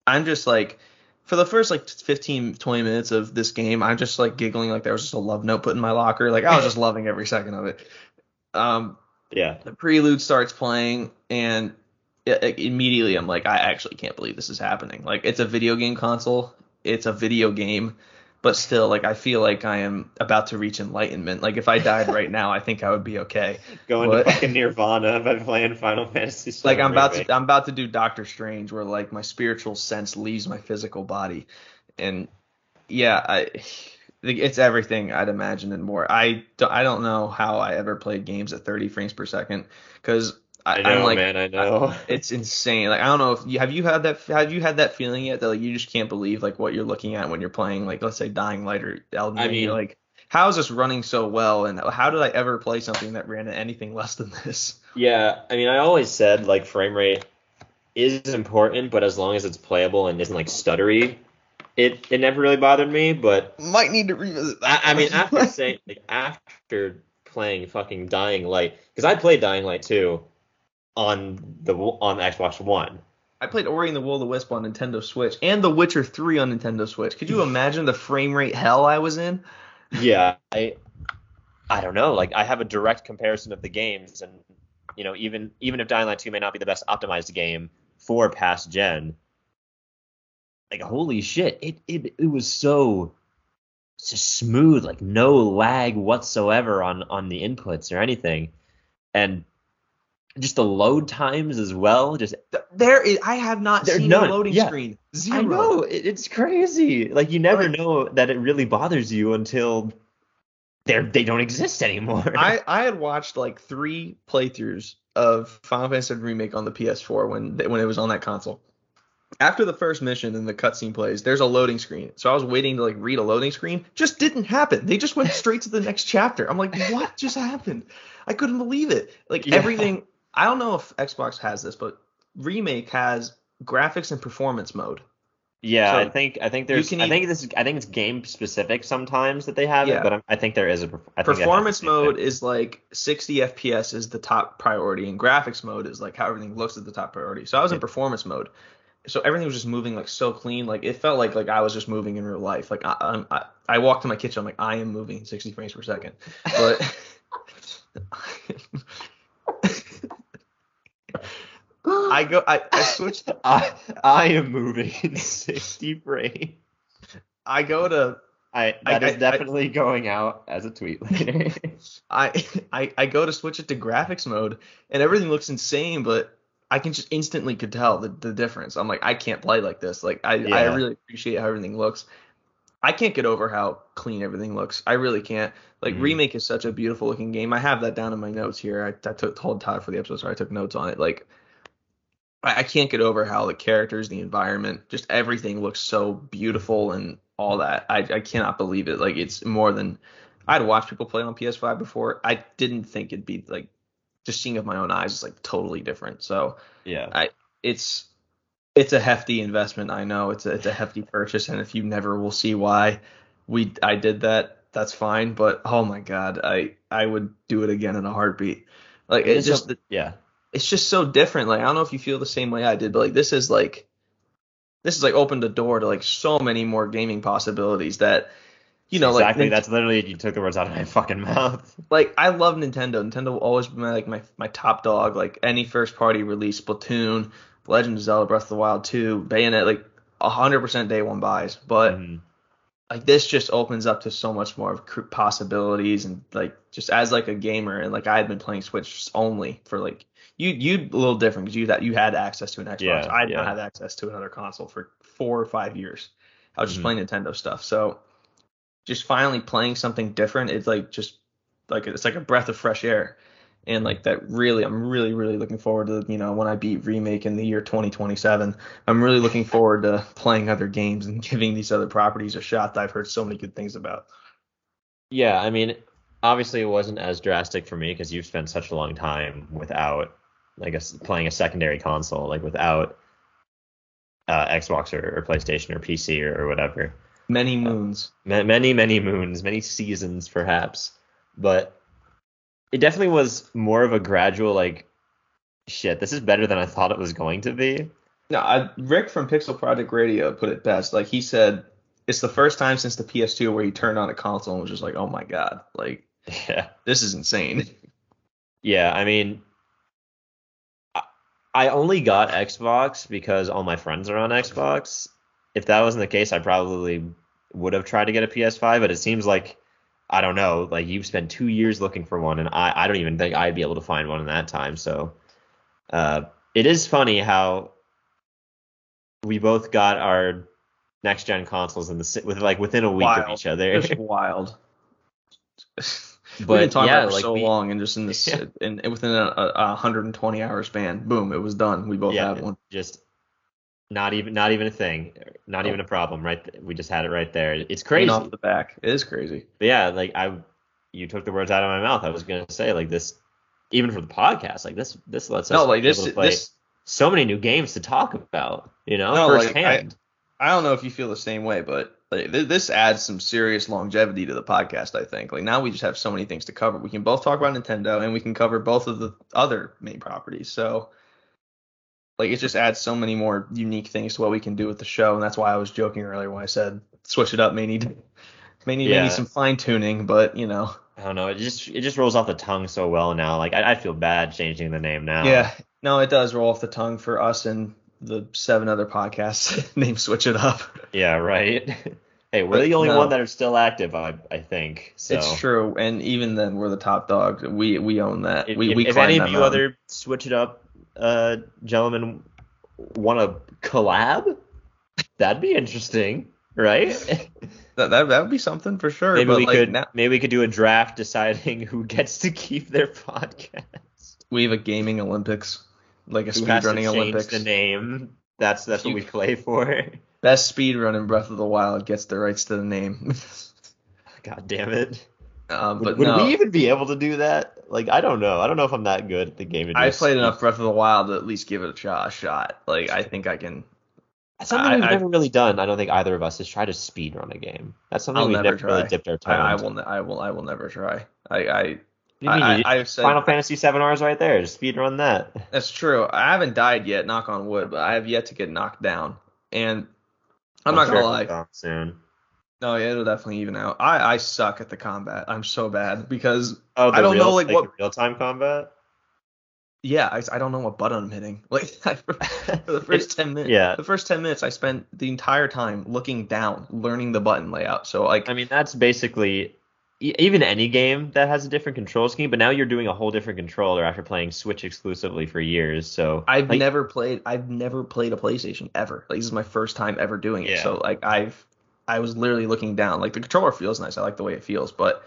B: I'm just like, for the first like 15 20 minutes of this game, I'm just like giggling like there was just a love note put in my locker, like I was just <laughs> loving every second of it. Um,
A: yeah.
B: the prelude starts playing and i- i- immediately I'm like I actually can't believe this is happening. Like it's a video game console, it's a video game, but still like I feel like I am about to reach enlightenment. Like if I died right <laughs> now, I think I would be okay.
A: Going
B: What?
A: to fucking Nirvana by playing Final Fantasy. <laughs>
B: Like I'm about
A: Remake.
B: to I'm about to do Doctor Strange where like my spiritual sense leaves my physical body. And yeah, I it's everything I'd imagine and more. I don't I don't know how I ever played games at 30 frames per second cuz I,
A: I know,
B: I'm like
A: man. I know.
B: it's insane. Like I don't know if you have you had that have you had that feeling yet that like you just can't believe like what you're looking at when you're playing like let's say Dying Light or Elden
A: I mean-
B: like how is this running so well and how did I ever play something that ran at anything less than this?
A: Yeah, I mean, I always said like frame rate is important, but as long as it's playable and isn't like stuttery, it it never really bothered me. But
B: Might need to revisit
A: I, I mean, after saying like after playing fucking Dying Light, because I played Dying Light too on the on Xbox One.
B: I played Ori and the Will of the Wisp on Nintendo Switch and The Witcher 3 on Nintendo Switch. Could you <laughs> imagine the frame rate hell I was in?
A: Yeah, I I don't know. Like I have a direct comparison of the games, and you know, even even if Dying Light 2 may not be the best optimized game for past gen, like holy shit, it it it was so just smooth, like no lag whatsoever on on the inputs or anything, and just the load times as well. Just
B: Th- There is, I have not
A: There's
B: seen
A: none.
B: a loading
A: Yeah.
B: screen. Zero.
A: I know it, it's crazy. Like you never
B: Like-
A: know that it really bothers you until they're they don't exist anymore.
B: I, <laughs> I had watched like three playthroughs of Final Fantasy VII Remake on the PS4 when when it was on that console. After the first mission and the cutscene plays, there's a loading screen. So I was waiting to like read a loading screen. Just didn't happen. They just went <laughs> straight to the next chapter. I'm like, what just happened? I couldn't believe it. Like
A: Yeah.
B: everything. I don't know if Xbox has this, but Remake has graphics and performance mode.
A: Yeah,
B: So
A: I think I think there's
B: can
A: I
B: ev-
A: think this is I think it's game specific sometimes that they have
B: Yeah.
A: it, but I'm, I think there is a
B: performance mode is like 60 fps is the top priority and graphics mode is like how everything looks at the top priority. So i was in performance mode. So everything was just moving like so clean like it felt like like i was just moving in real life. Like i I'm- i, I walked to my kitchen i'm like i am moving 60 frames per second. But <laughs> <laughs> <laughs> <gasps> i go i, I switched
A: I I am moving in 60 frames.
B: i go to
A: I
B: I-
A: that is
B: I- I-
A: definitely going out as a tweet later. <laughs>
B: I, I I go to switch it to graphics mode and everything looks insane, but I can just instantly could tell the, the difference. I'm like, I can't play like this. Like I, I really appreciate how everything looks. I can't get over how clean everything looks. I really can't. Like
A: Mhm.
B: remake is such a beautiful looking game. I have that down in my notes here. I, I took told Todd for the episode, so I took notes on it. Like I, I can't get over how the characters, the environment, just everything looks so beautiful and all that. I, I cannot believe it. Like it's more than I'd watched people play on PS5 before. I didn't think it'd be like just seeing it with my own eyes is like totally different. So
A: yeah.
B: I it's it's a hefty investment. I know it's a, it's a hefty purchase, and if you never will see why we I did that, that's fine. But oh my god, I I would do it again in a heartbeat. Like it's
A: It's
B: just
A: a- yeah.
B: It's just so different. Like I don't know if you feel the same way I did, but like this is like this is like opened the door to like so many more gaming possibilities that you know, like
A: exactly.
B: Nint-
A: That's literally you took the words out of my fucking mouth. <laughs>
B: like I love Nintendo. Nintendo will always be my like my my top dog. Like any first party release, Splatoon, Legend of Zelda, Breath of the Wild 2, Bayonetta, like hundred percent day one buys. But
A: Mhm.
B: like this just opens up to so much more of possibilities and like just as like a gamer and like I had been playing Switch only for like you you a little different because you that you had access to an Xbox.
A: Yeah,
B: I did not
A: yeah.
B: have access to another console for four or five years. I was just
A: Mhm.
B: playing Nintendo stuff. So just finally playing something different, it's like just like it's like a breath of fresh air. And like that really I'm really, really looking forward to, you know, when I beat remake in the year 2027. I'm really looking forward to playing other games and <laughs> giving these other properties a shot that I've heard so many good things about.
A: Yeah, I mean, obviously it wasn't as drastic for me because you've spent such a long time without, I guess, playing a secondary console, like without uh, Xbox or, or PlayStation or PC or, or whatever.
B: Many moons.
A: Ma- many, many moons, many seasons, perhaps. But it definitely was more of a gradual, like, shit, this is better than I thought it was going to be.
B: No, I, Rick from Pixel Project Radio put it best. Like he said, it's the first time since the PS2 where he turned on a console and was just like, "Oh my god, like <laughs>
A: Yeah.
B: this is insane."
A: Yeah, I mean, I- only got Xbox because all my friends are on Xbox. If that wasn't the case, I probably would have tried to get a PS5, but it seems like I don't know, like you've spent two years looking for one, and I, I don't even think I'd be able to find one in that time. So uh, it is funny how we both got our next gen consoles in the with like within a week of each other.
B: It's <laughs> wild. We've
A: But
B: been talking
A: yeah,
B: about
A: like
B: so
A: we-
B: long, and just in this,
A: Yeah.
B: in, in within a, a, a 120 hour span, boom, it was done. We both
A: yeah,
B: have one.
A: just not even not even a thing, not
B: Oh.
A: even a problem. Right, th- we just had it right there. It's crazy.
B: off the back. It is crazy.
A: But yeah, like I, you took the words out of my mouth. I was gonna say like this, even for the podcast, like this this lets us
B: No, like this,
A: able to play
B: this.
A: so many new games to talk about. You know,
B: No, like,
A: firsthand.
B: I don't know if you feel the same way, but like, th- this adds some serious longevity to the podcast. I think. Like now we just have so many things to cover. We can both talk about Nintendo, and we can cover both of the other main properties. So, like, it just adds so many more unique things to what we can do with the show, and that's why I was joking earlier when I said switch it up. May need, may need, may need some fine tuning, but you know,
A: I don't know. It just it just rolls off the tongue so well now. Like I, I feel bad changing the name now.
B: yeah, no, it does roll off the tongue for us and the seven other podcasts. <laughs> Name switch it up.
A: Yeah. Right. <laughs> hey, we're
B: But
A: the only
B: no.
A: one that are still active. I I think. So.
B: It's true, and even then, we're the top dog. We we own that.
A: If,
B: we
A: if,
B: we
A: if any of you
B: mountain.
A: other switch it up uh gentlemen want to collab, that'd be interesting, right? <laughs>
B: that, that that would be something for sure.
A: maybe we
B: like,
A: could
B: now,
A: maybe we could do a draft deciding <laughs> who gets to keep their podcast.
B: we have a gaming Olympics, like a
A: Who has to
B: speedrunning
A: change
B: Olympics.
A: the name? That's that's what we play for.
B: Best speedrun in Breath of the Wild gets the rights to the name. <laughs>
A: God damn it.
B: um,
A: Would,
B: but
A: would
B: no,
A: we even be able to do that? Like I don't know. I don't know if I'm that good at the game.
B: I played enough Breath of the Wild to at least give it a shot. A shot. Like I think I can.
A: That's something
B: I-
A: we've
B: I-
A: never really done. I don't think either of us has tried to speed run a game. That's something
B: I'll
A: we've
B: never
A: never, really dipped our toe
B: I, I will. I will. I will never try. I. I? I, I, I've said
A: Final Fantasy VII R's right there. Just speed run that.
B: That's true. I haven't died yet, knock on wood, but I have yet to get knocked down. And I'm, not
A: sure
B: gonna lie.
A: Soon.
B: No, yeah, it'll definitely even out. I, I suck at the combat. I'm so bad because
A: Oh,
B: I don't
A: real,
B: know, like, what-
A: real time combat.
B: yeah, I, I don't know what button I'm hitting. <laughs> Like for the <laughs> first ten minutes,
A: yeah.
B: the first ten minutes I spent the entire time looking down, learning the button layout. So like,
A: I mean, that's basically even any game that has a different control scheme. But now you're doing a whole different controller after playing Switch exclusively for years. So
B: I've
A: like,
B: never played. I've never played a PlayStation ever. Like this is my first time ever doing it.
A: Yeah.
B: So like I've I was literally looking down. Like the controller feels nice. I like the way it feels, but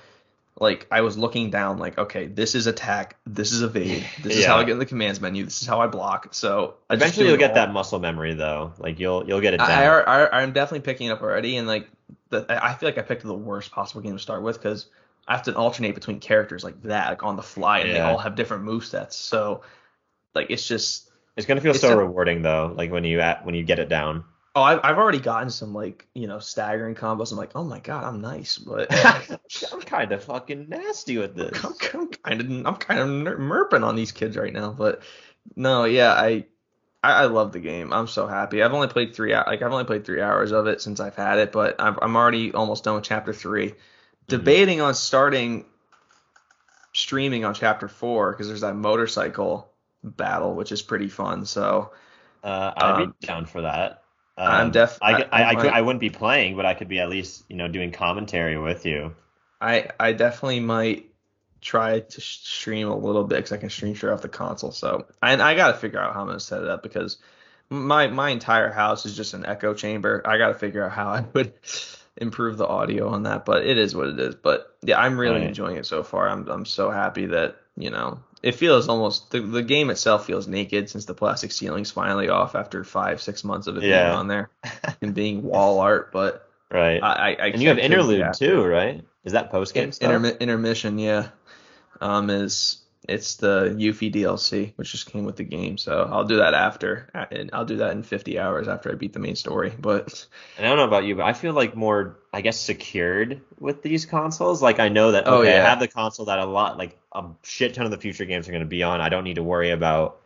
B: like I was looking down. Like okay, this is attack. This is evade. <laughs> This is how I get in the commands menu. This is how I block. So I
A: Eventually you'll get
B: all.
A: that muscle memory though. Like you'll you'll get it down.
B: I, I, I, I'm definitely picking it up already, and like the, I feel like I picked the worst possible game to start with because I have to alternate between characters like that, like on the fly, and they all have different move sets. So like it's just
A: it's gonna feel so
B: a-
A: rewarding though. Like when you at, when you get it down.
B: Oh, I've, I've already gotten some like you know staggering combos. I'm like, oh my god, I'm nice, but <laughs> <laughs>
A: I'm kind of fucking nasty with this.
B: I'm, kind of I'm kind of merping on these kids right now. But no, yeah, I I, I love the game. I'm so happy. I've only played three like I've only played three hours of it since I've had it, but I'm I'm already almost done with chapter three.
A: Mm-hmm.
B: Debating on starting streaming on chapter four because there's that motorcycle battle, which is pretty fun. So
A: Uh, I'd
B: Um,
A: be down for that.
B: I'm
A: Um,
B: def-
A: I,
B: I-
A: I, I,
B: I
A: could, I wouldn't be playing, but I could be at least, you know, doing commentary with you.
B: I I definitely might try to stream a little bit because I can stream straight off the console. So and I got to figure out how I'm gonna set it up because my my entire house is just an echo chamber. I got to figure out how I would <laughs> improve the audio on that, but it is what it is. But yeah, I'm really
A: Right.
B: enjoying it so far. I'm I'm so happy that you know it feels almost the the game itself feels naked since the plastic ceiling's finally off after five six months of it
A: Yeah.
B: being on there <laughs> and being wall art. But
A: Right.
B: I I, I
A: and you have interlude too, right? Is that post game stuff?
B: intermi- intermission, yeah. Um, is it's the Yuffie DLC, which just came with the game. So I'll do that after, and I'll do that in 50 hours after I beat the main story. But
A: And I don't know about you, but I feel like more, I guess, secured with these consoles. Like I know that
B: Oh,
A: okay,
B: yeah.
A: I have the console that a lot, like a shit ton of the future games are going to be on. I don't need to worry about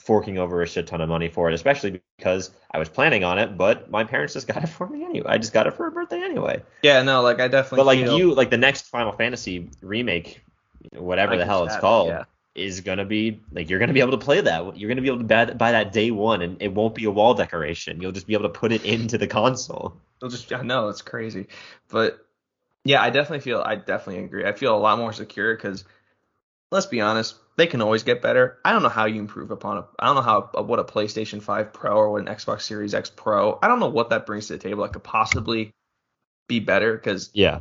A: forking over a shit ton of money for it, especially because I was planning on it, but my parents just got it for me anyway. I just got it for a birthday anyway.
B: yeah, no, like I definitely.
A: But like
B: feel-
A: you, like the next Final Fantasy remake, whatever
B: I
A: the hell it's
B: chat,
A: called,
B: yeah.
A: is gonna be like you're gonna be able to play that. You're gonna be able to buy, buy that day one, and it won't be a wall decoration. You'll just be able to put it into the console.
B: It'll just I know it's crazy, but yeah, I definitely feel I definitely agree. I feel a lot more secure because let's be honest, they can always get better. I don't know how you improve upon a I don't know how uh, what a PlayStation 5 Pro or what an Xbox Series X Pro. I don't know what that brings to the table that could possibly be better because
A: Yeah.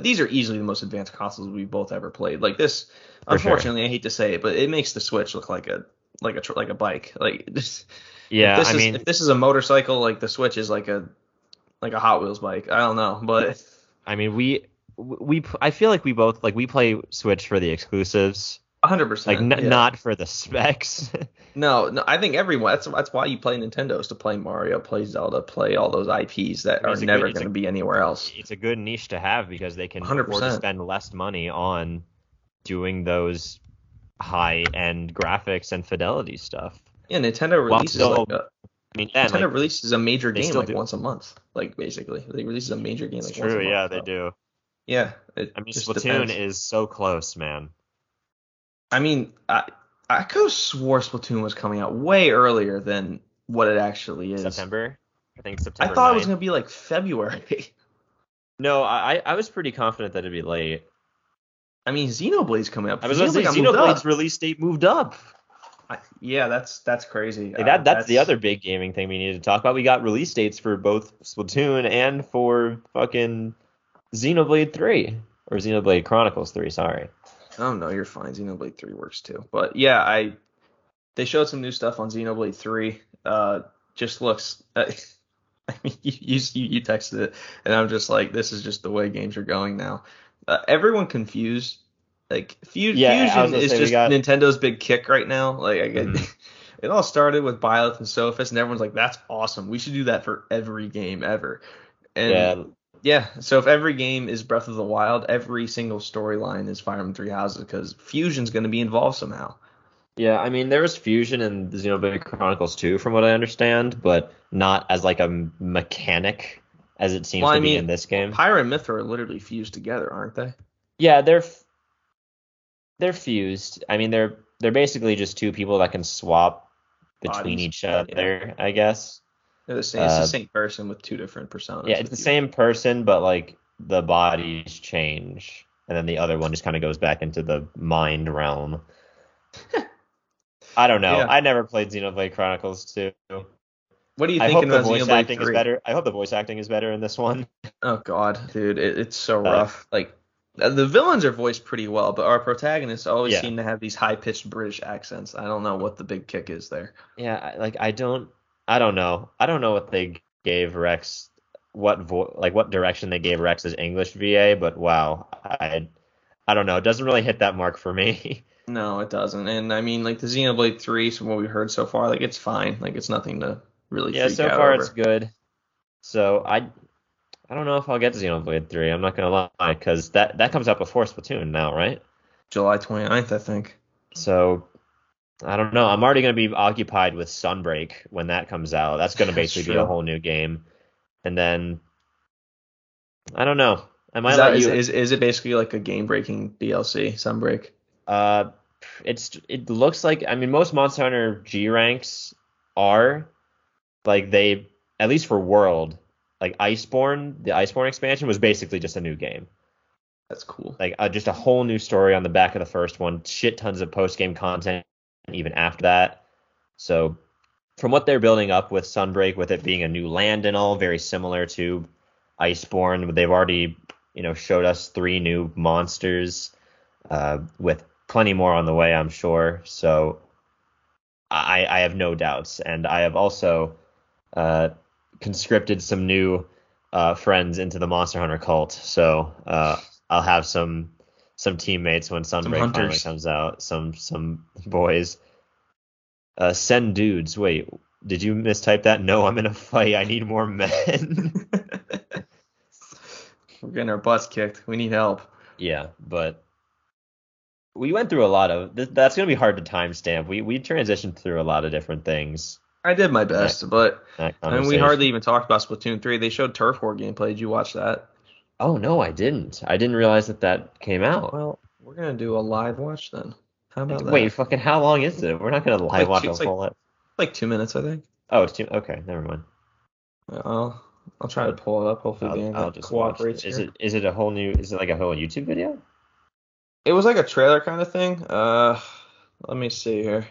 B: these are easily the most advanced consoles we've both ever played. Like this,
A: For sure.
B: unfortunately, I hate to say it, but it makes the Switch look like a like a tr- like a bike. <laughs> Like this,
A: Yeah,
B: this
A: I
B: is,
A: mean,
B: if this is a motorcycle, like the Switch is like a like a Hot Wheels bike. I don't know, but
A: I mean, we we I feel like we both like we play Switch for the exclusives,
B: 100. percent
A: like n- not for the specs. <laughs>
B: No, no. I think everyone. That's that's why you play Nintendo is to play Mario, play Zelda, play all those IPs that are
A: It's a
B: never going to be anywhere else.
A: it's a good niche to have because they can afford to
B: 100%.
A: spend less money on doing those high end graphics and fidelity stuff.
B: Yeah, Nintendo releases
A: still-
B: like a,
A: I mean, and,
B: Nintendo
A: like,
B: releases a major game like
A: do.
B: once a month. Like basically, they releases a major game like
A: true,
B: month.
A: yeah, they
B: so,
A: do.
B: Yeah,
A: I mean, Splatoon
B: depends.
A: is so close, man.
B: I mean, I I could have swore Splatoon was coming out way earlier than what it actually is.
A: September, I think September.
B: I thought it was gonna be like February. <laughs>
A: No, I I was pretty confident that it'd be late.
B: I mean, Xenoblade's coming up.
A: I was going to say
B: Xenoblade got moved
A: Xenoblade's release date moved up.
B: I, yeah, that's that's crazy.
A: Like
B: Uh,
A: that that's, the other big gaming thing we needed to talk about. We got release dates for both Splatoon and for fucking Xenoblade 3 or Xenoblade Chronicles 3, sorry.
B: Oh no, you're fine. Xenoblade 3 works too. But yeah, I they showed some new stuff on Xenoblade 3. Uh, just looks. Uh, <laughs> I mean, you, you you texted it, and I'm just like, this is just the way games are going now. Uh, everyone confused. Like Fu-
A: Yeah,
B: Fusion is just
A: got-
B: Nintendo's big kick right now. Like I get.
A: Mhm. <laughs>
B: It all started with Byleth and Sothis, and everyone's like, "That's awesome. We should do that for every game ever." And
A: yeah,
B: yeah, so if every game is Breath of the Wild, every single storyline is Fire Emblem Three Houses because Fusion's going to be involved somehow.
A: yeah. I mean, there was fusion in Xenoblade Chronicles 2, from what I understand, but not as like a mechanic as it seems
B: Well,
A: to
B: I
A: be
B: mean,
A: in this game.
B: Pyra and Mythra are literally fused together, aren't they?
A: Yeah, they're f- they're fused. I mean, they're they're basically just two people that can swap between
B: Bodies.
A: each other, I guess.
B: They're the same. It's
A: Uh,
B: the same person with two different personas.
A: Yeah, it's the
B: you.
A: same person, but like the bodies change, and then the other one just kind of goes back into the mind realm. I don't <laughs> know.
B: Yeah.
A: I never played Xenoblade Chronicles 2.
B: What do you
A: I
B: think
A: hope the voice
B: Xenoblade
A: acting is better. I hope the voice acting is better in this one. <laughs>
B: Oh God, dude, it, it's so
A: Uh,
B: rough. Like uh, the villains are voiced pretty well, but our protagonists always
A: Yeah.
B: seem to have these high-pitched British accents. I don't know what the big kick is there.
A: Yeah, like I don't, I don't know. I don't know what they gave Rex, what vo- like what direction they gave Rex's English VA, but wow, I, I don't know. It doesn't really hit that mark for me. <laughs>
B: No, it doesn't. And I mean, like the Xenoblade 3, from what we heard so far, like it's fine. Like it's nothing to really
A: yeah, so far
B: over.
A: it's good. So I, I don't know if I'll get to Xenoblade 3. I'm not gonna lie, because that that comes out before Splatoon now, right?
B: July 29th, I think.
A: So I don't know. I'm already going to be occupied with Sunbreak when that comes out. That's going <laughs> to basically be a whole new game. And then I don't know. I might
B: Is, that,
A: let
B: is,
A: you.
B: is, is it basically like a game breaking DLC, Sunbreak?
A: Uh, it's it looks like I mean most Monster Hunter G ranks are like they at least for World like Iceborne the Iceborne expansion was basically just a new game
B: That's cool.
A: like uh, just a whole new story on the back of the first one shit tons of post game content even after that so from what they're building up with Sunbreak with it being a new land and all very similar to Iceborne they've already you know showed us three new monsters uh, with plenty more on the way, I'm sure. So I, I have no doubts, and I have also uh, conscripted some new uh, friends into the Monster Hunter cult. So uh, I'll have some some teammates when Sunbreak finally comes out. Some some <laughs> boys. Uh, send dudes. Wait, did you mistype that? No, I'm in a fight. I need more men. <laughs>
B: We're getting our butts kicked. We need help.
A: Yeah, but we went through a lot of. Th- that's gonna be hard to timestamp. We we transitioned through a lot of different things.
B: I did my best, but
A: that
B: I mean, we hardly even talked about Splatoon 3. They showed Turf War gameplay. Did you watch that?
A: Oh no, I didn't. I didn't realize that that came out.
B: Well, we're gonna do a live watch then. How about that?
A: Wait, fucking, how long is it? We're not gonna live
B: Like
A: watch
B: two-
A: a
B: whole like-
A: full.
B: like two minutes, I think.
A: oh, it's two. Okay, never mind.
B: I'll I'll try to pull it up. Hopefully,
A: I'll,
B: Dan
A: I'll just watch
B: cooperates
A: is it is it a whole new? Is it like a whole YouTube video?
B: It was like a trailer kind of thing. Uh, let me see here.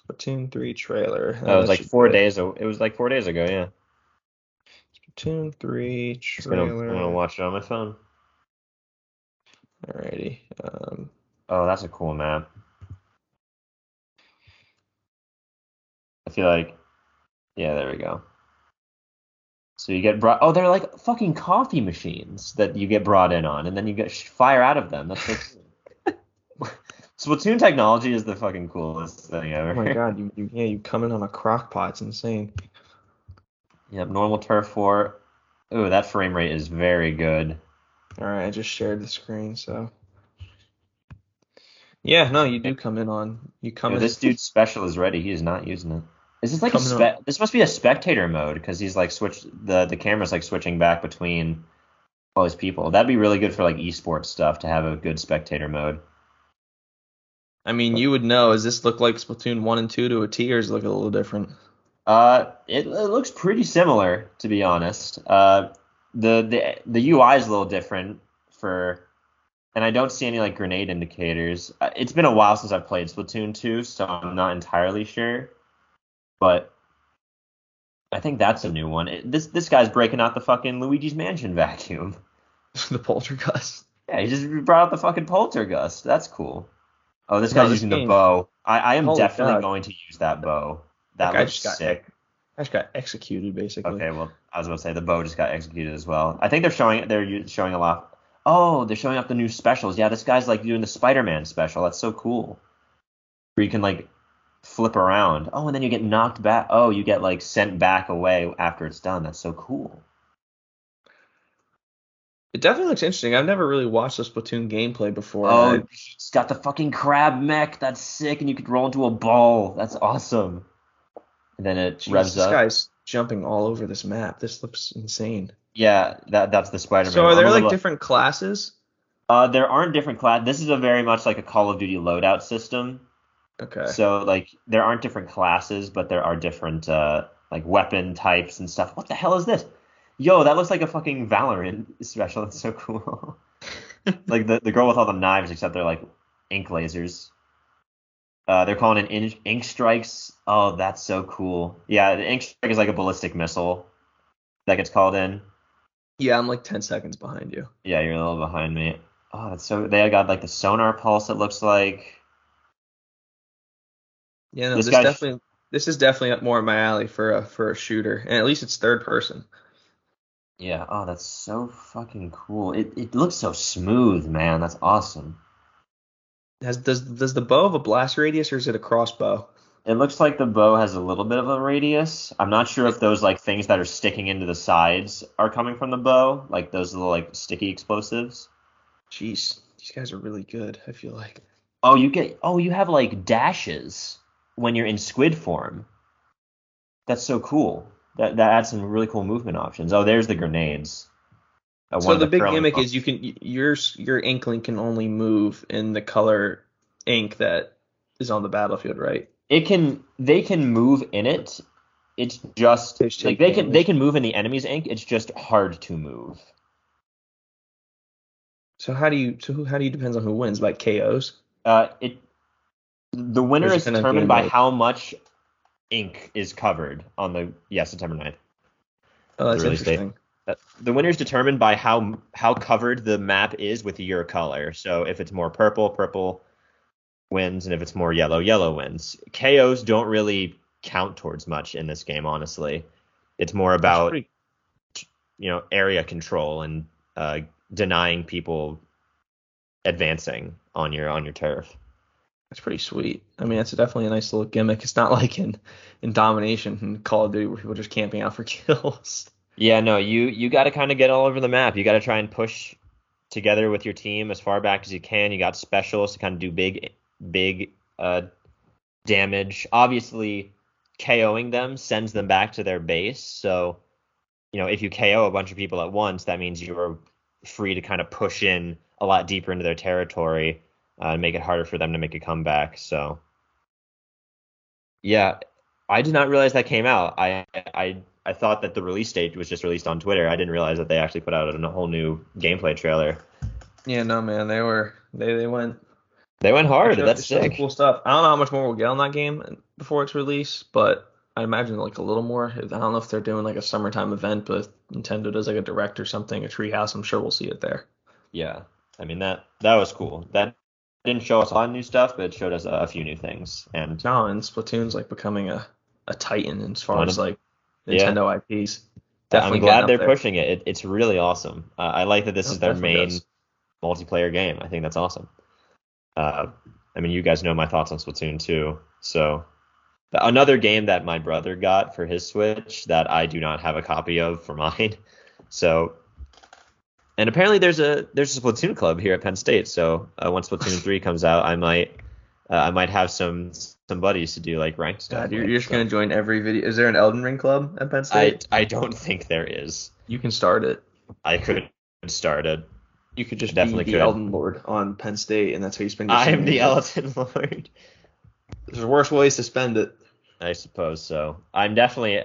B: Splatoon 3 trailer.
A: Oh, it was like four
B: it.
A: days. It was like four days ago. Yeah.
B: Splatoon 3
A: I'm gonna, I'm gonna watch it on my phone.
B: Alrighty. Um,
A: Oh, that's a cool map. I feel like, yeah, there we go. So you get brought. Oh, they're like fucking coffee machines that you get brought in on, and then you get sh- fire out of them. That's so cool. <laughs> Splatoon technology is the fucking coolest thing ever.
B: oh my <laughs> god, you, you yeah, you come in on a crock pot. It's insane.
A: Yep, normal turf war. Ooh, that frame rate is very good.
B: Alright, I just shared the screen, so. Yeah, no, you do come in on. You come
A: Yo,
B: in.
A: this dude's special is ready. He is not using it. Is this like a spe- this must be a spectator mode because he's like switch the the camera's like switching back between all these people. That'd be really good for like esports stuff to have a good spectator mode.
B: I mean, you would know. Does this look like Splatoon 1 and 2 to a T, or does it look a little different?
A: Uh, it, it looks pretty similar to be honest. Uh, the the the UI is a little different for, and I don't see any like grenade indicators. Uh, It's been a while since I've played Splatoon 2, so I'm not entirely sure. But I think that's a new one. It, this this guy's breaking out the fucking Luigi's Mansion <laughs> vacuum.
B: the Poltergust.
A: Yeah, he just brought out the fucking Poltergust. That's cool. Oh, this
B: No,
A: guy's
B: this
A: using the bow. I, I am
B: Holy
A: definitely
B: God.
A: going to use that bow.
B: That
A: That
B: guy just got
A: sick.
B: I just got executed, basically.
A: Okay, well, I was going to say the bow just got executed as well. I think they're showing they're showing a lot. Oh, they're showing off the new specials. Yeah, this guy's like doing the Spider-Man special. That's so cool. Where you can like flip around. Oh, and then you get knocked back. Oh, you get like sent back away after it's done. That's so cool.
B: It definitely looks interesting. I've never really watched a Splatoon gameplay before.
A: Oh, it's got the fucking crab mech. That's sick, and you could roll into a ball. That's awesome. And then it
B: Jeez,
A: revs
B: this
A: up.
B: guy's jumping all over this map. This looks insane.
A: Yeah, that that's the Spider-Man.
B: So are there like different classes?
A: Uh, there aren't different class. This is a very much like a Call of Duty loadout system.
B: Okay.
A: So like there aren't different classes, but there are different uh like weapon types and stuff. What the hell is this? Yo, that looks like a fucking Valorant <laughs> special. That's so cool. <laughs> like the the girl with all the knives, except they're like ink lasers. Uh, they're calling it ink, ink strikes. Oh, that's so cool. Yeah, the ink strike is like a ballistic missile that gets called in.
B: yeah, I'm like 10 seconds behind you.
A: Yeah, you're a little behind me. Oh, that's so. They got like the sonar pulse. It looks like.
B: Yeah, no,
A: This
B: this, definitely this is definitely up more in my alley for a for a shooter, and at least it's third person.
A: Yeah. Oh, that's so fucking cool. It it looks so smooth, man. That's awesome.
B: Has does does the bow have a blast radius or is it a crossbow?
A: It looks like the bow has a little bit of a radius. I'm not sure if those like things that are sticking into the sides are coming from the bow, like those little like sticky explosives.
B: Jeez, these guys are really good. I feel like.
A: Oh, you get oh you have like dashes when you're in squid form. That's so cool. That that adds some really cool movement options. Oh, there's the grenades. Uh,
B: So
A: of
B: the big gimmick is you can your your inkling can only move in the color ink that is on the battlefield, right?
A: it can they can move in it. It's just
B: They
A: like they can
B: damage.
A: they can move in the enemy's ink. It's just hard to move.
B: So how do you so who, how do you depends on who wins like KOs?
A: Uh, it the winner is
B: is it depend on
A: determined by how much ink is covered on the yeah September 9th.
B: Oh, that's
A: Release date. Uh, The winner is determined by how how covered the map is with your color. So if it's more purple, purple wins, and if it's more yellow, yellow wins. KOs don't really count towards much in this game, honestly. It's more about
B: pretty-
A: you know area control and uh, denying people advancing on your on your turf.
B: That's pretty sweet. I mean, it's definitely a nice little gimmick. It's not like in in domination and Call of Duty where people are just camping out for <laughs> kills.
A: Yeah, no, you you got to kind of get all over the map. You got to try and push together with your team as far back as you can. You got specialists to kind of do big big uh, damage. Obviously, KOing them sends them back to their base. So, you know, if you KO a bunch of people at once, that means you're free to kind of push in a lot deeper into their territory uh, and make it harder for them to make a comeback. So, yeah, I did not realize that came out. I I I thought that the release date was just released on Twitter. I didn't realize that they actually put out a whole new gameplay trailer.
B: Yeah, no man, they were they they went
A: They went hard.
B: Showed-
A: That's sick.
B: Cool stuff. I don't know how much more we'll get on that game before its release, but I imagine like a little more. I don't know if they're doing like a summertime event, but if Nintendo does like a direct or something, a treehouse. I'm sure we'll see it there.
A: Yeah, I mean that that was cool. That didn't show us a lot of new stuff, but it showed us a, a few new things. And
B: No, and Splatoon's like becoming a, a titan as far as
A: of-
B: like
A: Yeah.
B: Nintendo IPs.
A: I'm glad they're
B: there.
A: pushing it. it. It's really awesome. Uh, I like that this
B: No,
A: is their main
B: does.
A: multiplayer game. I think that's awesome. Uh, I mean, you guys know my thoughts on Splatoon 2. So the, another game that my brother got for his Switch that I do not have a copy of for <laughs> mine. So and apparently there's a there's a Splatoon club here at Penn State. So uh, once Splatoon 3 comes out, I might uh, I might have some some buddies to do like ranked stuff.
B: God, you're,
A: with,
B: you're just
A: so.
B: gonna join every video. Is there an Elden Ring club at Penn State?
A: I I don't think there is.
B: you can start it.
A: I could start it.
B: You could just
A: Definitely
B: be the
A: could.
B: Elden Lord on Penn State, and that's how you spend your
A: I am the Elden <laughs> Lord.
B: There's worse ways to spend it.
A: I suppose so. I'm definitely,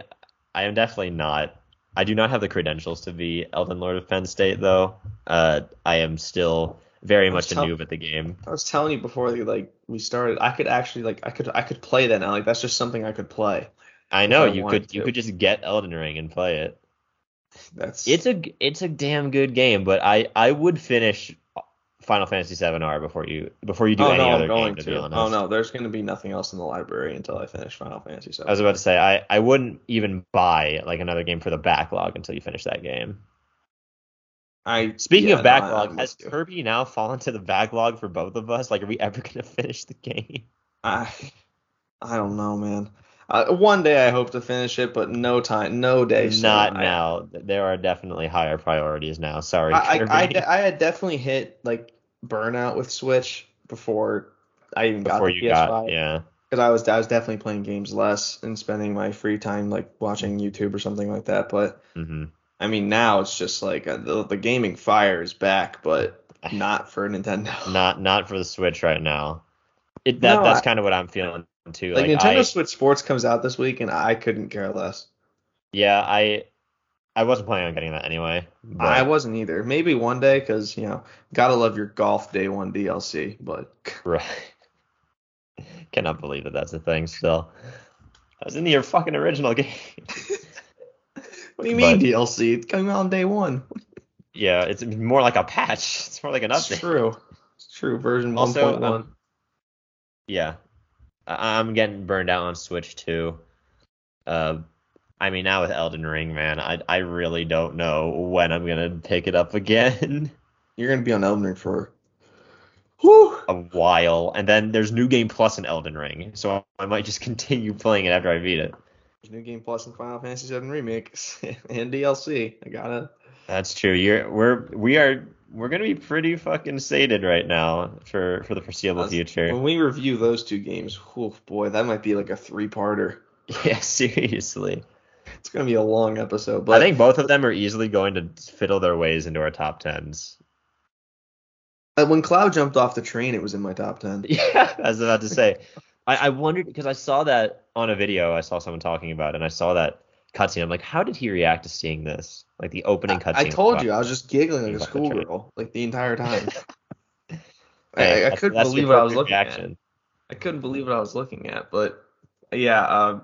A: I am definitely not. I do not have the credentials to be Elden Lord of Penn State, though. Uh, I am still very much a
B: tell-
A: noob at the game.
B: I was telling you before we, like we started, I could actually like I could I could play that now. Like that's just something I could play.
A: I know
B: I
A: you could, you could just get Elden Ring and play it.
B: That's
A: It's a, it's a damn good game, but I, I would finish Final Fantasy VII R before you, before you do
B: oh
A: any
B: no,
A: other
B: I'm going
A: game. To,
B: to.
A: be oh, honest.
B: Oh no, there's gonna be nothing else in the library until I finish Final Fantasy VII.
A: I was about to say I, I wouldn't even buy like another game for the backlog until you finish that game.
B: I
A: Speaking
B: yeah,
A: of
B: no, I-
A: backlog,
B: I'm
A: has
B: you.
A: Kirby now fallen to the backlog for both of us? Like, are we ever <laughs> gonna finish the game?
B: I I don't know, man. Uh, one day I hope to finish it, but no time, no day.
A: Not
B: I-
A: now. There are definitely higher priorities now. Sorry,
B: I,
A: Kirby.
B: I, I, de- I had definitely hit like burnout with Switch before I even got the
A: you
B: PS5.
A: got, yeah,
B: because I was I was definitely playing games less and spending my free time like watching YouTube or something like that. But
A: hmm
B: I mean now it's just like uh, the, the gaming fire is back, but not for Nintendo. <laughs>
A: not not for the Switch right now. It that
B: No,
A: that's kind of what I'm feeling too.
B: like
A: Like,
B: Nintendo
A: I,
B: Switch Sports comes out this week and I couldn't care less.
A: yeah, I I wasn't planning on getting that anyway. But
B: I wasn't either. Maybe one day because you know gotta love your golf day one DLC, but <laughs>
A: right. Cannot believe that that's a thing still. I was in your fucking original <laughs> game.
B: What do you mean DLC? It's coming out on day one. <laughs>
A: yeah, it's more like a patch. <laughs> It's more like an update.
B: It's true. It's true. Version 1.1.
A: um, Yeah. I- I'm getting burned out on Switch too. Uh, I mean, now with Elden Ring, man, I I really don't know when I'm gonna pick it up again. <laughs>
B: You're gonna be on Elden Ring for. Whew.
A: a while, and then there's New Game Plus in Elden Ring, so I might just continue playing it after I beat it.
B: New Game Plus and Final Fantasy VII Remake <laughs> and DLC. I gotta.
A: That's true. You're we're we are we're gonna be pretty fucking sated right now for for the foreseeable
B: That's-
A: future.
B: When we review those two games, oh boy, that might be like a three-parter. <laughs>
A: Yeah, seriously.
B: It's gonna be a long episode, but
A: I think both of them are easily going to fiddle their ways into our top tens.
B: uh, when Cloud jumped off the train, it was in my top ten. <laughs>
A: Yeah, I was about to say. I, I wondered because I saw that on a video. I saw someone talking about, it, and I saw that cutscene. I'm like, how did he react to seeing this? Like the opening cutscene.
B: I told you, I was just giggling like a
A: Fuck the train.
B: schoolgirl, like the entire time.
A: Hey, <laughs>
B: I, I couldn't believe what I was looking at. I couldn't believe what I was looking at, but yeah, uh,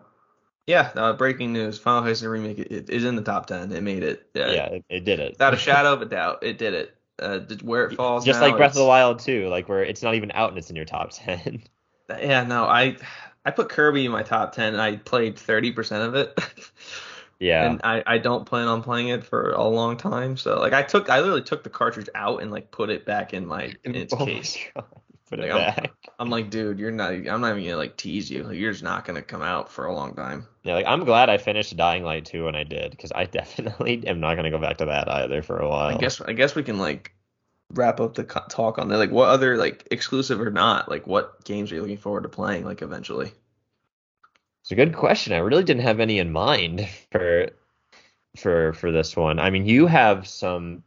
B: yeah. Uh, breaking news: Final Fantasy Remake it, it is in the top ten. It made it.
A: Yeah, it, it did it.
B: without a <laughs> shadow of a doubt, it did it. Uh, did- where it falls,
A: Just
B: now,
A: like Breath of the Wild too, like where it's not even out and it's in your top <laughs> ten.
B: Yeah, no, I I put Kirby in my top ten. and I played thirty percent of it. <laughs>
A: yeah.
B: And I, I don't plan on playing it for a long time. So like I took I literally took the cartridge out and like put it back in my <laughs> in its
A: Oh
B: case.
A: Put it
B: Like, I'm-
A: back.
B: I'm like, dude, you're not I'm not even gonna like tease you. Like, you're just not gonna come out for a long time.
A: Yeah, like I'm glad I finished Dying Light 2 when I did, because I <laughs> definitely am not gonna go back to that either for a while.
B: I guess I guess we can like wrap up the talk on that. Like what other like exclusive or not, like what games are you looking forward to playing like eventually?
A: It's a good question. I really didn't have any in mind for for for this one. I mean, you have some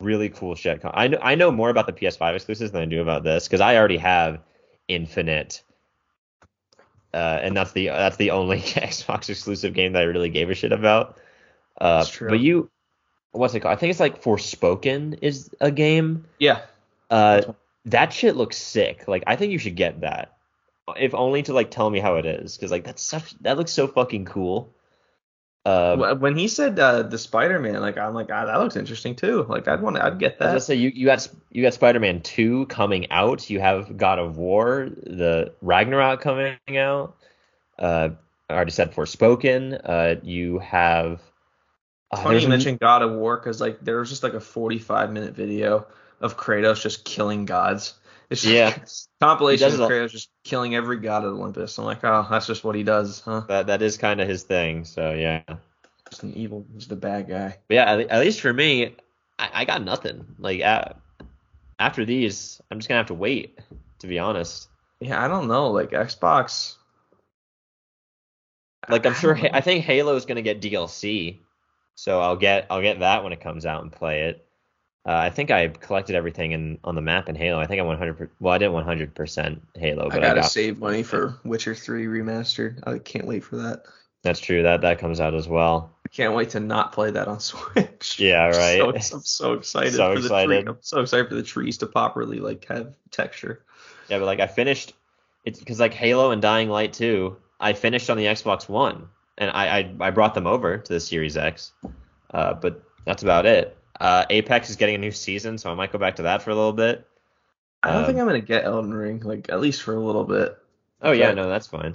A: really cool shit. I know I know more about the PS5 exclusives than I do about this because I already have Infinite, uh, and that's the that's the only <laughs> Xbox exclusive game that I really gave a shit about. Uh. But you, what's it called? I think it's like Forspoken is a game.
B: Yeah.
A: Uh, that shit looks sick. Like I think you should get that, if only to like tell me how it is, because like that's such that looks so fucking cool. Um,
B: when he said uh, the Spider-Man, like I'm like, ah, that looks interesting too. Like I'd want, to I'd get
A: I
B: that.
A: say you you got you got Spider-Man two coming out. You have God of War, the Ragnarok coming out. Uh, I already said Forspoken. Uh, you have. Uh,
B: Funny you mentioned God of War because like there was just like a 45 minute video of Kratos just killing gods. It's just
A: Yeah. <laughs>
B: compilation of Kratos just killing every god of Olympus. I'm like, oh, that's just what he does, huh?
A: that that is kind of his thing. So yeah.
B: Just an evil, just a bad guy.
A: But yeah, at, at least for me, I, I got nothing. Like a after these, I'm just gonna have to wait. To be honest,
B: Yeah, I don't know. Like Xbox.
A: like I'm sure. I think Halo is gonna get DLC, so I'll get I'll get that when it comes out and play it. Uh, I think I collected everything in on the map in Halo. I think I'm 100. Well, I didn't 100 percent Halo,
B: I
A: but I,
B: gotta
A: got.
B: save money for Witcher 3 remastered. I can't wait for that.
A: That's true. That that comes out as well.
B: I can't wait to not play that on <laughs> Switch.
A: Yeah,
B: I'm
A: right.
B: So, <laughs> I'm so excited
A: So
B: for the
A: excited.
B: tree. I'm so excited for the trees to properly like have texture.
A: Yeah, but like I finished it's because like Halo and Dying Light 2, I finished on the Xbox One, and I I, I brought them over to the Series X. Uh, but that's about it. Uh, Apex is getting a new season, so I might go back to that for a little bit.
B: I don't
A: Um,
B: think I'm gonna get Elden Ring, like at least for a little bit.
A: Oh yeah, no, that's fine.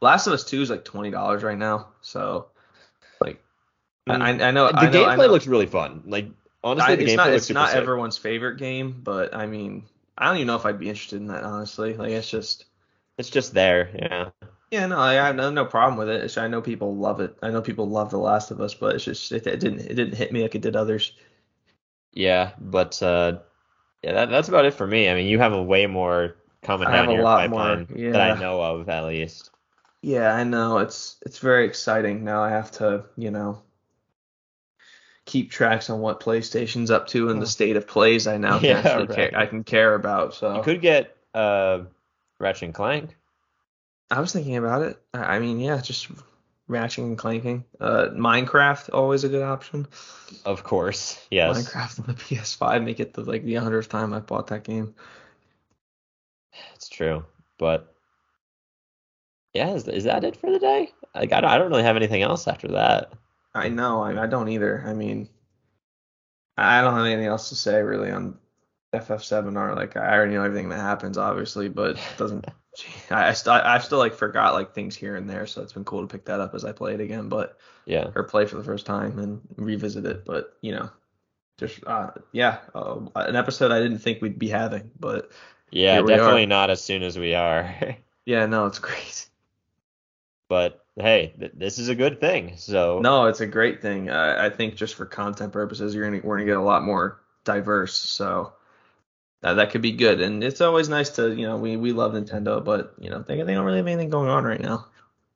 B: Last of Us 2 is like twenty dollars right now, so like
A: Mm.
B: I, I know
A: the
B: I know,
A: gameplay looks really fun. Like honestly,
B: I-
A: the
B: it's
A: gameplay
B: not
A: looks
B: it's not
A: sick.
B: everyone's favorite game, but I mean I don't even know if I'd be interested in that honestly. Like it's just
A: It's just there, yeah.
B: Yeah no I have no, no problem with it. It's, I know people love it. I know people love The Last of Us, but it's just it, it didn't it didn't hit me like it did others.
A: Yeah, but uh, yeah, that, that's about it for me. I mean, you have a way more coming
B: I
A: down
B: have a
A: your
B: lot more,
A: pipeline that I know of, at least.
B: Yeah, I know. It's it's very exciting. Now I have to, you know, keep tracks on what PlayStation's up to and the state of plays I now <laughs>
A: Yeah,
B: actually
A: right.
B: care, I can care about. So
A: You could get uh, Ratchet and Clank.
B: I was thinking about it. I mean, yeah, just ratching and clanking. Uh, Minecraft always a good option.
A: Of course, yes.
B: Minecraft on the <laughs> PS5 make it the like the hundredth time I bought that game.
A: It's true, but yeah, is, is that it for the day? Like, I don't, I don't really have anything else after that.
B: I know. I, I don't either. I mean, I don't have anything else to say really on FF7R. Like I already know everything that happens, obviously, but it <laughs> doesn't. I, I still I still like forgot like things here and there, so it's been cool to pick that up as I play it again, but
A: Yeah,
B: or play for the first time and revisit it. But you know, just uh, yeah, uh, an episode I didn't think we'd be having, but
A: yeah, definitely not as soon as we are. <laughs>
B: yeah, no, it's great.
A: but hey, th- this is a good thing. So
B: No, it's a great thing. Uh, I think just for content purposes, you're gonna we're gonna get a lot more diverse. So uh, that could be good. And it's always nice to you know we we love Nintendo, but you know they they don't really have anything going on right now.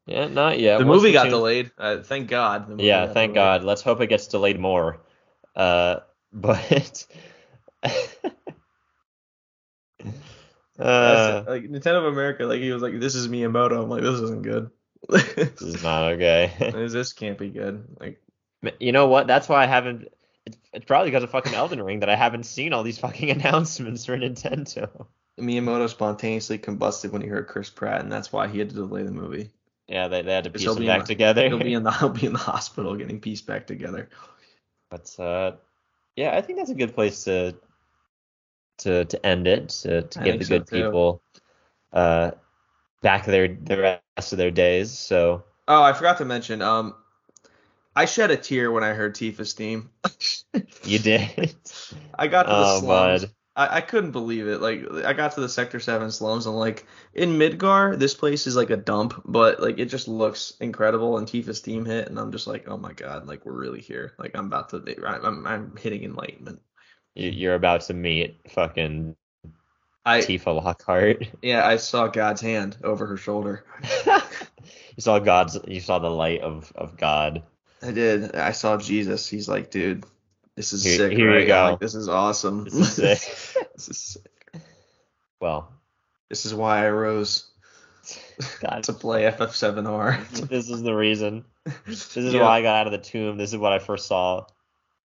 A: Yeah, not yet.
B: the
A: Once
B: movie got
A: Splatoon-
B: delayed. Uh, thank God. the movie
A: Yeah, thank
B: delayed.
A: God. Let's hope it gets delayed more. Uh, <laughs> but <laughs> uh,
B: like Nintendo of America, like he was like, "This is Miyamoto." I'm like, "This isn't good.
A: this is not okay.
B: this, <laughs> this can't be good." Like,
A: You know what? That's why I haven't. It's, it's probably because of fucking Elden Ring that I haven't seen all these fucking <laughs> announcements for Nintendo.
B: Miyamoto spontaneously combusted when he heard Chris Pratt, and that's why he had to delay the movie.
A: Yeah, they, they had to piece
B: in
A: back
B: the-
A: together.
B: He'll be in the <laughs> he'll be in the hospital getting pieced back together.
A: But uh, yeah, I think that's a good place to to to end it. To, to
B: I
A: give the
B: think so,
A: good people uh back their the rest of their days. So
B: Oh, I forgot to mention. Um, I shed a tear when I heard Tifa's theme. <laughs>
A: you did.
B: I got to the
A: oh,
B: slums. I, I couldn't believe it. Like I got to the Sector Seven slums and like in Midgar, this place is like a dump, but like it just looks incredible. And Tifa's theme hit, and I'm just like, oh my god, like we're really here. Like I'm about to, I'm I'm hitting enlightenment.
A: You- You're about to meet fucking
B: I
A: Tifa Lockhart.
B: yeah, I saw God's hand over her shoulder. <laughs>
A: you saw God's. You saw the light of of God.
B: I did. I saw Jesus. He's like, dude, this is
A: Here-
B: sick.
A: here you
B: right? I'm
A: go.
B: like, this is awesome.
A: This is sick. <laughs>
B: this is sick.
A: Well,
B: This is why I rose <laughs> to play FF7R. <laughs>
A: this is the reason. This is
B: Yeah.
A: why I got out of the tomb. This is what I first saw.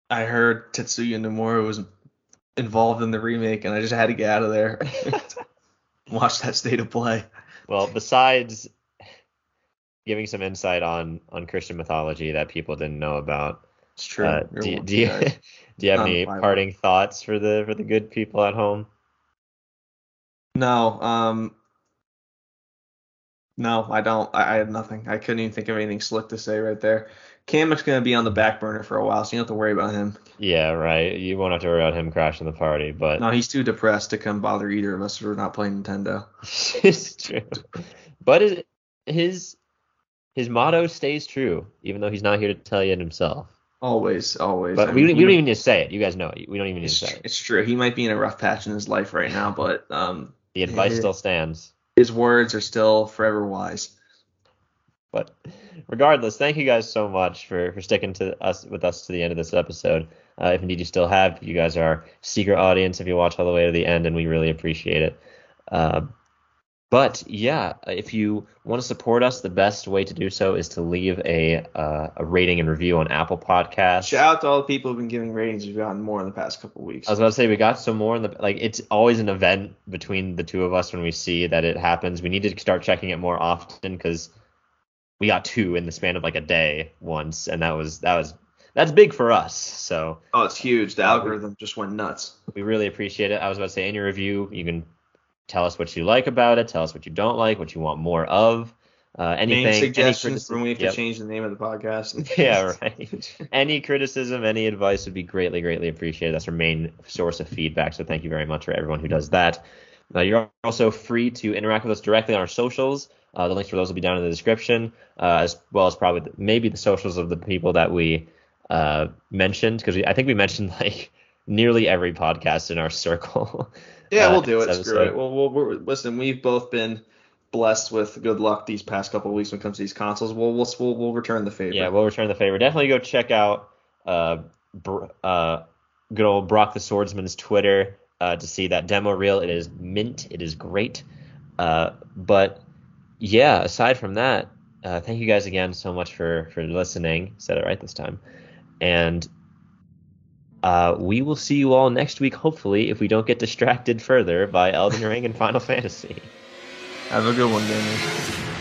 B: I heard Tetsuya Nomura was involved in the remake, and I just had to get out of there. Watch that state of play.
A: Well, besides giving some insight on on Christian mythology that people didn't know about,
B: It's true.
A: uh, do, you- do you <laughs> do you have any parting thoughts for the for the good people at home?
B: No, um, no, I don't. I, I had nothing. I couldn't even think of anything slick to say right there. Kamek's gonna be on the back burner for a while, so you don't have to worry about him.
A: Yeah, right. You won't have to worry about him crashing the party, but
B: No, he's too depressed to come bother either of us if we're not playing Nintendo. <laughs>
A: it's true. But his his motto stays true, even though he's not here to tell you it himself.
B: Always, always.
A: But
B: I
A: we,
B: mean,
A: we don't even need to say it. You guys know it. We don't even need to say it.
B: it's true. He might be in a rough patch in his life right now, but um,
A: The advice still stands.
B: his words are still forever wise.
A: But regardless, thank you guys so much for, for sticking to us with us to the end of this episode. Uh, if indeed you still have, you guys are our secret audience if you watch all the way to the end, and we really appreciate it. Uh, but yeah, if you want to support us, the best way to do so is to leave a uh, a rating and review on Apple Podcasts.
B: Shout out to all the people who've been giving ratings. We've gotten more in the past couple weeks.
A: I was about to say we got some more in the like it's always an event between the two of us when we see that it happens. We need to start checking it more often because we got two in the span of like a day once, and that was that was that's big for us. So
B: Oh, it's huge. The algorithm just went nuts.
A: we really appreciate it. I was about to say in your review, you can tell us what you like about it, tell us what you don't like, what you want more of, uh, anything, any
B: suggestions when we have
A: Yep.
B: to change the name of the podcast. <laughs>
A: Yeah, <laughs> right. any criticism, any advice would be greatly, greatly appreciated. That's our main source of feedback. So thank you very much for everyone who does that. Uh, you're also free to interact with us directly on our socials. Uh, the links for those will be down in the description, uh, as well as probably the, maybe the socials of the people that we uh, mentioned, because I think we mentioned <laughs> like nearly every podcast in our circle.
B: Yeah,
A: uh,
B: we'll do it.
A: this
B: Screw
A: episode.
B: it. Well, we'll we're, listen. We've both been blessed with good luck these past couple of weeks when it comes to these consoles. We'll we'll we'll, we'll return the favor.
A: Yeah, we'll return the favor. Definitely go check out uh, Br- uh, good old Brock the Swordsman's Twitter uh, to see that demo reel. It is mint. It is great. Uh, but yeah, aside from that, uh, thank you guys again so much for for listening. Said it right this time, and uh, we will see you all next week. Hopefully, if we don't get distracted further by Elden Ring and Final <laughs> Fantasy.
B: Have a good one, Damien.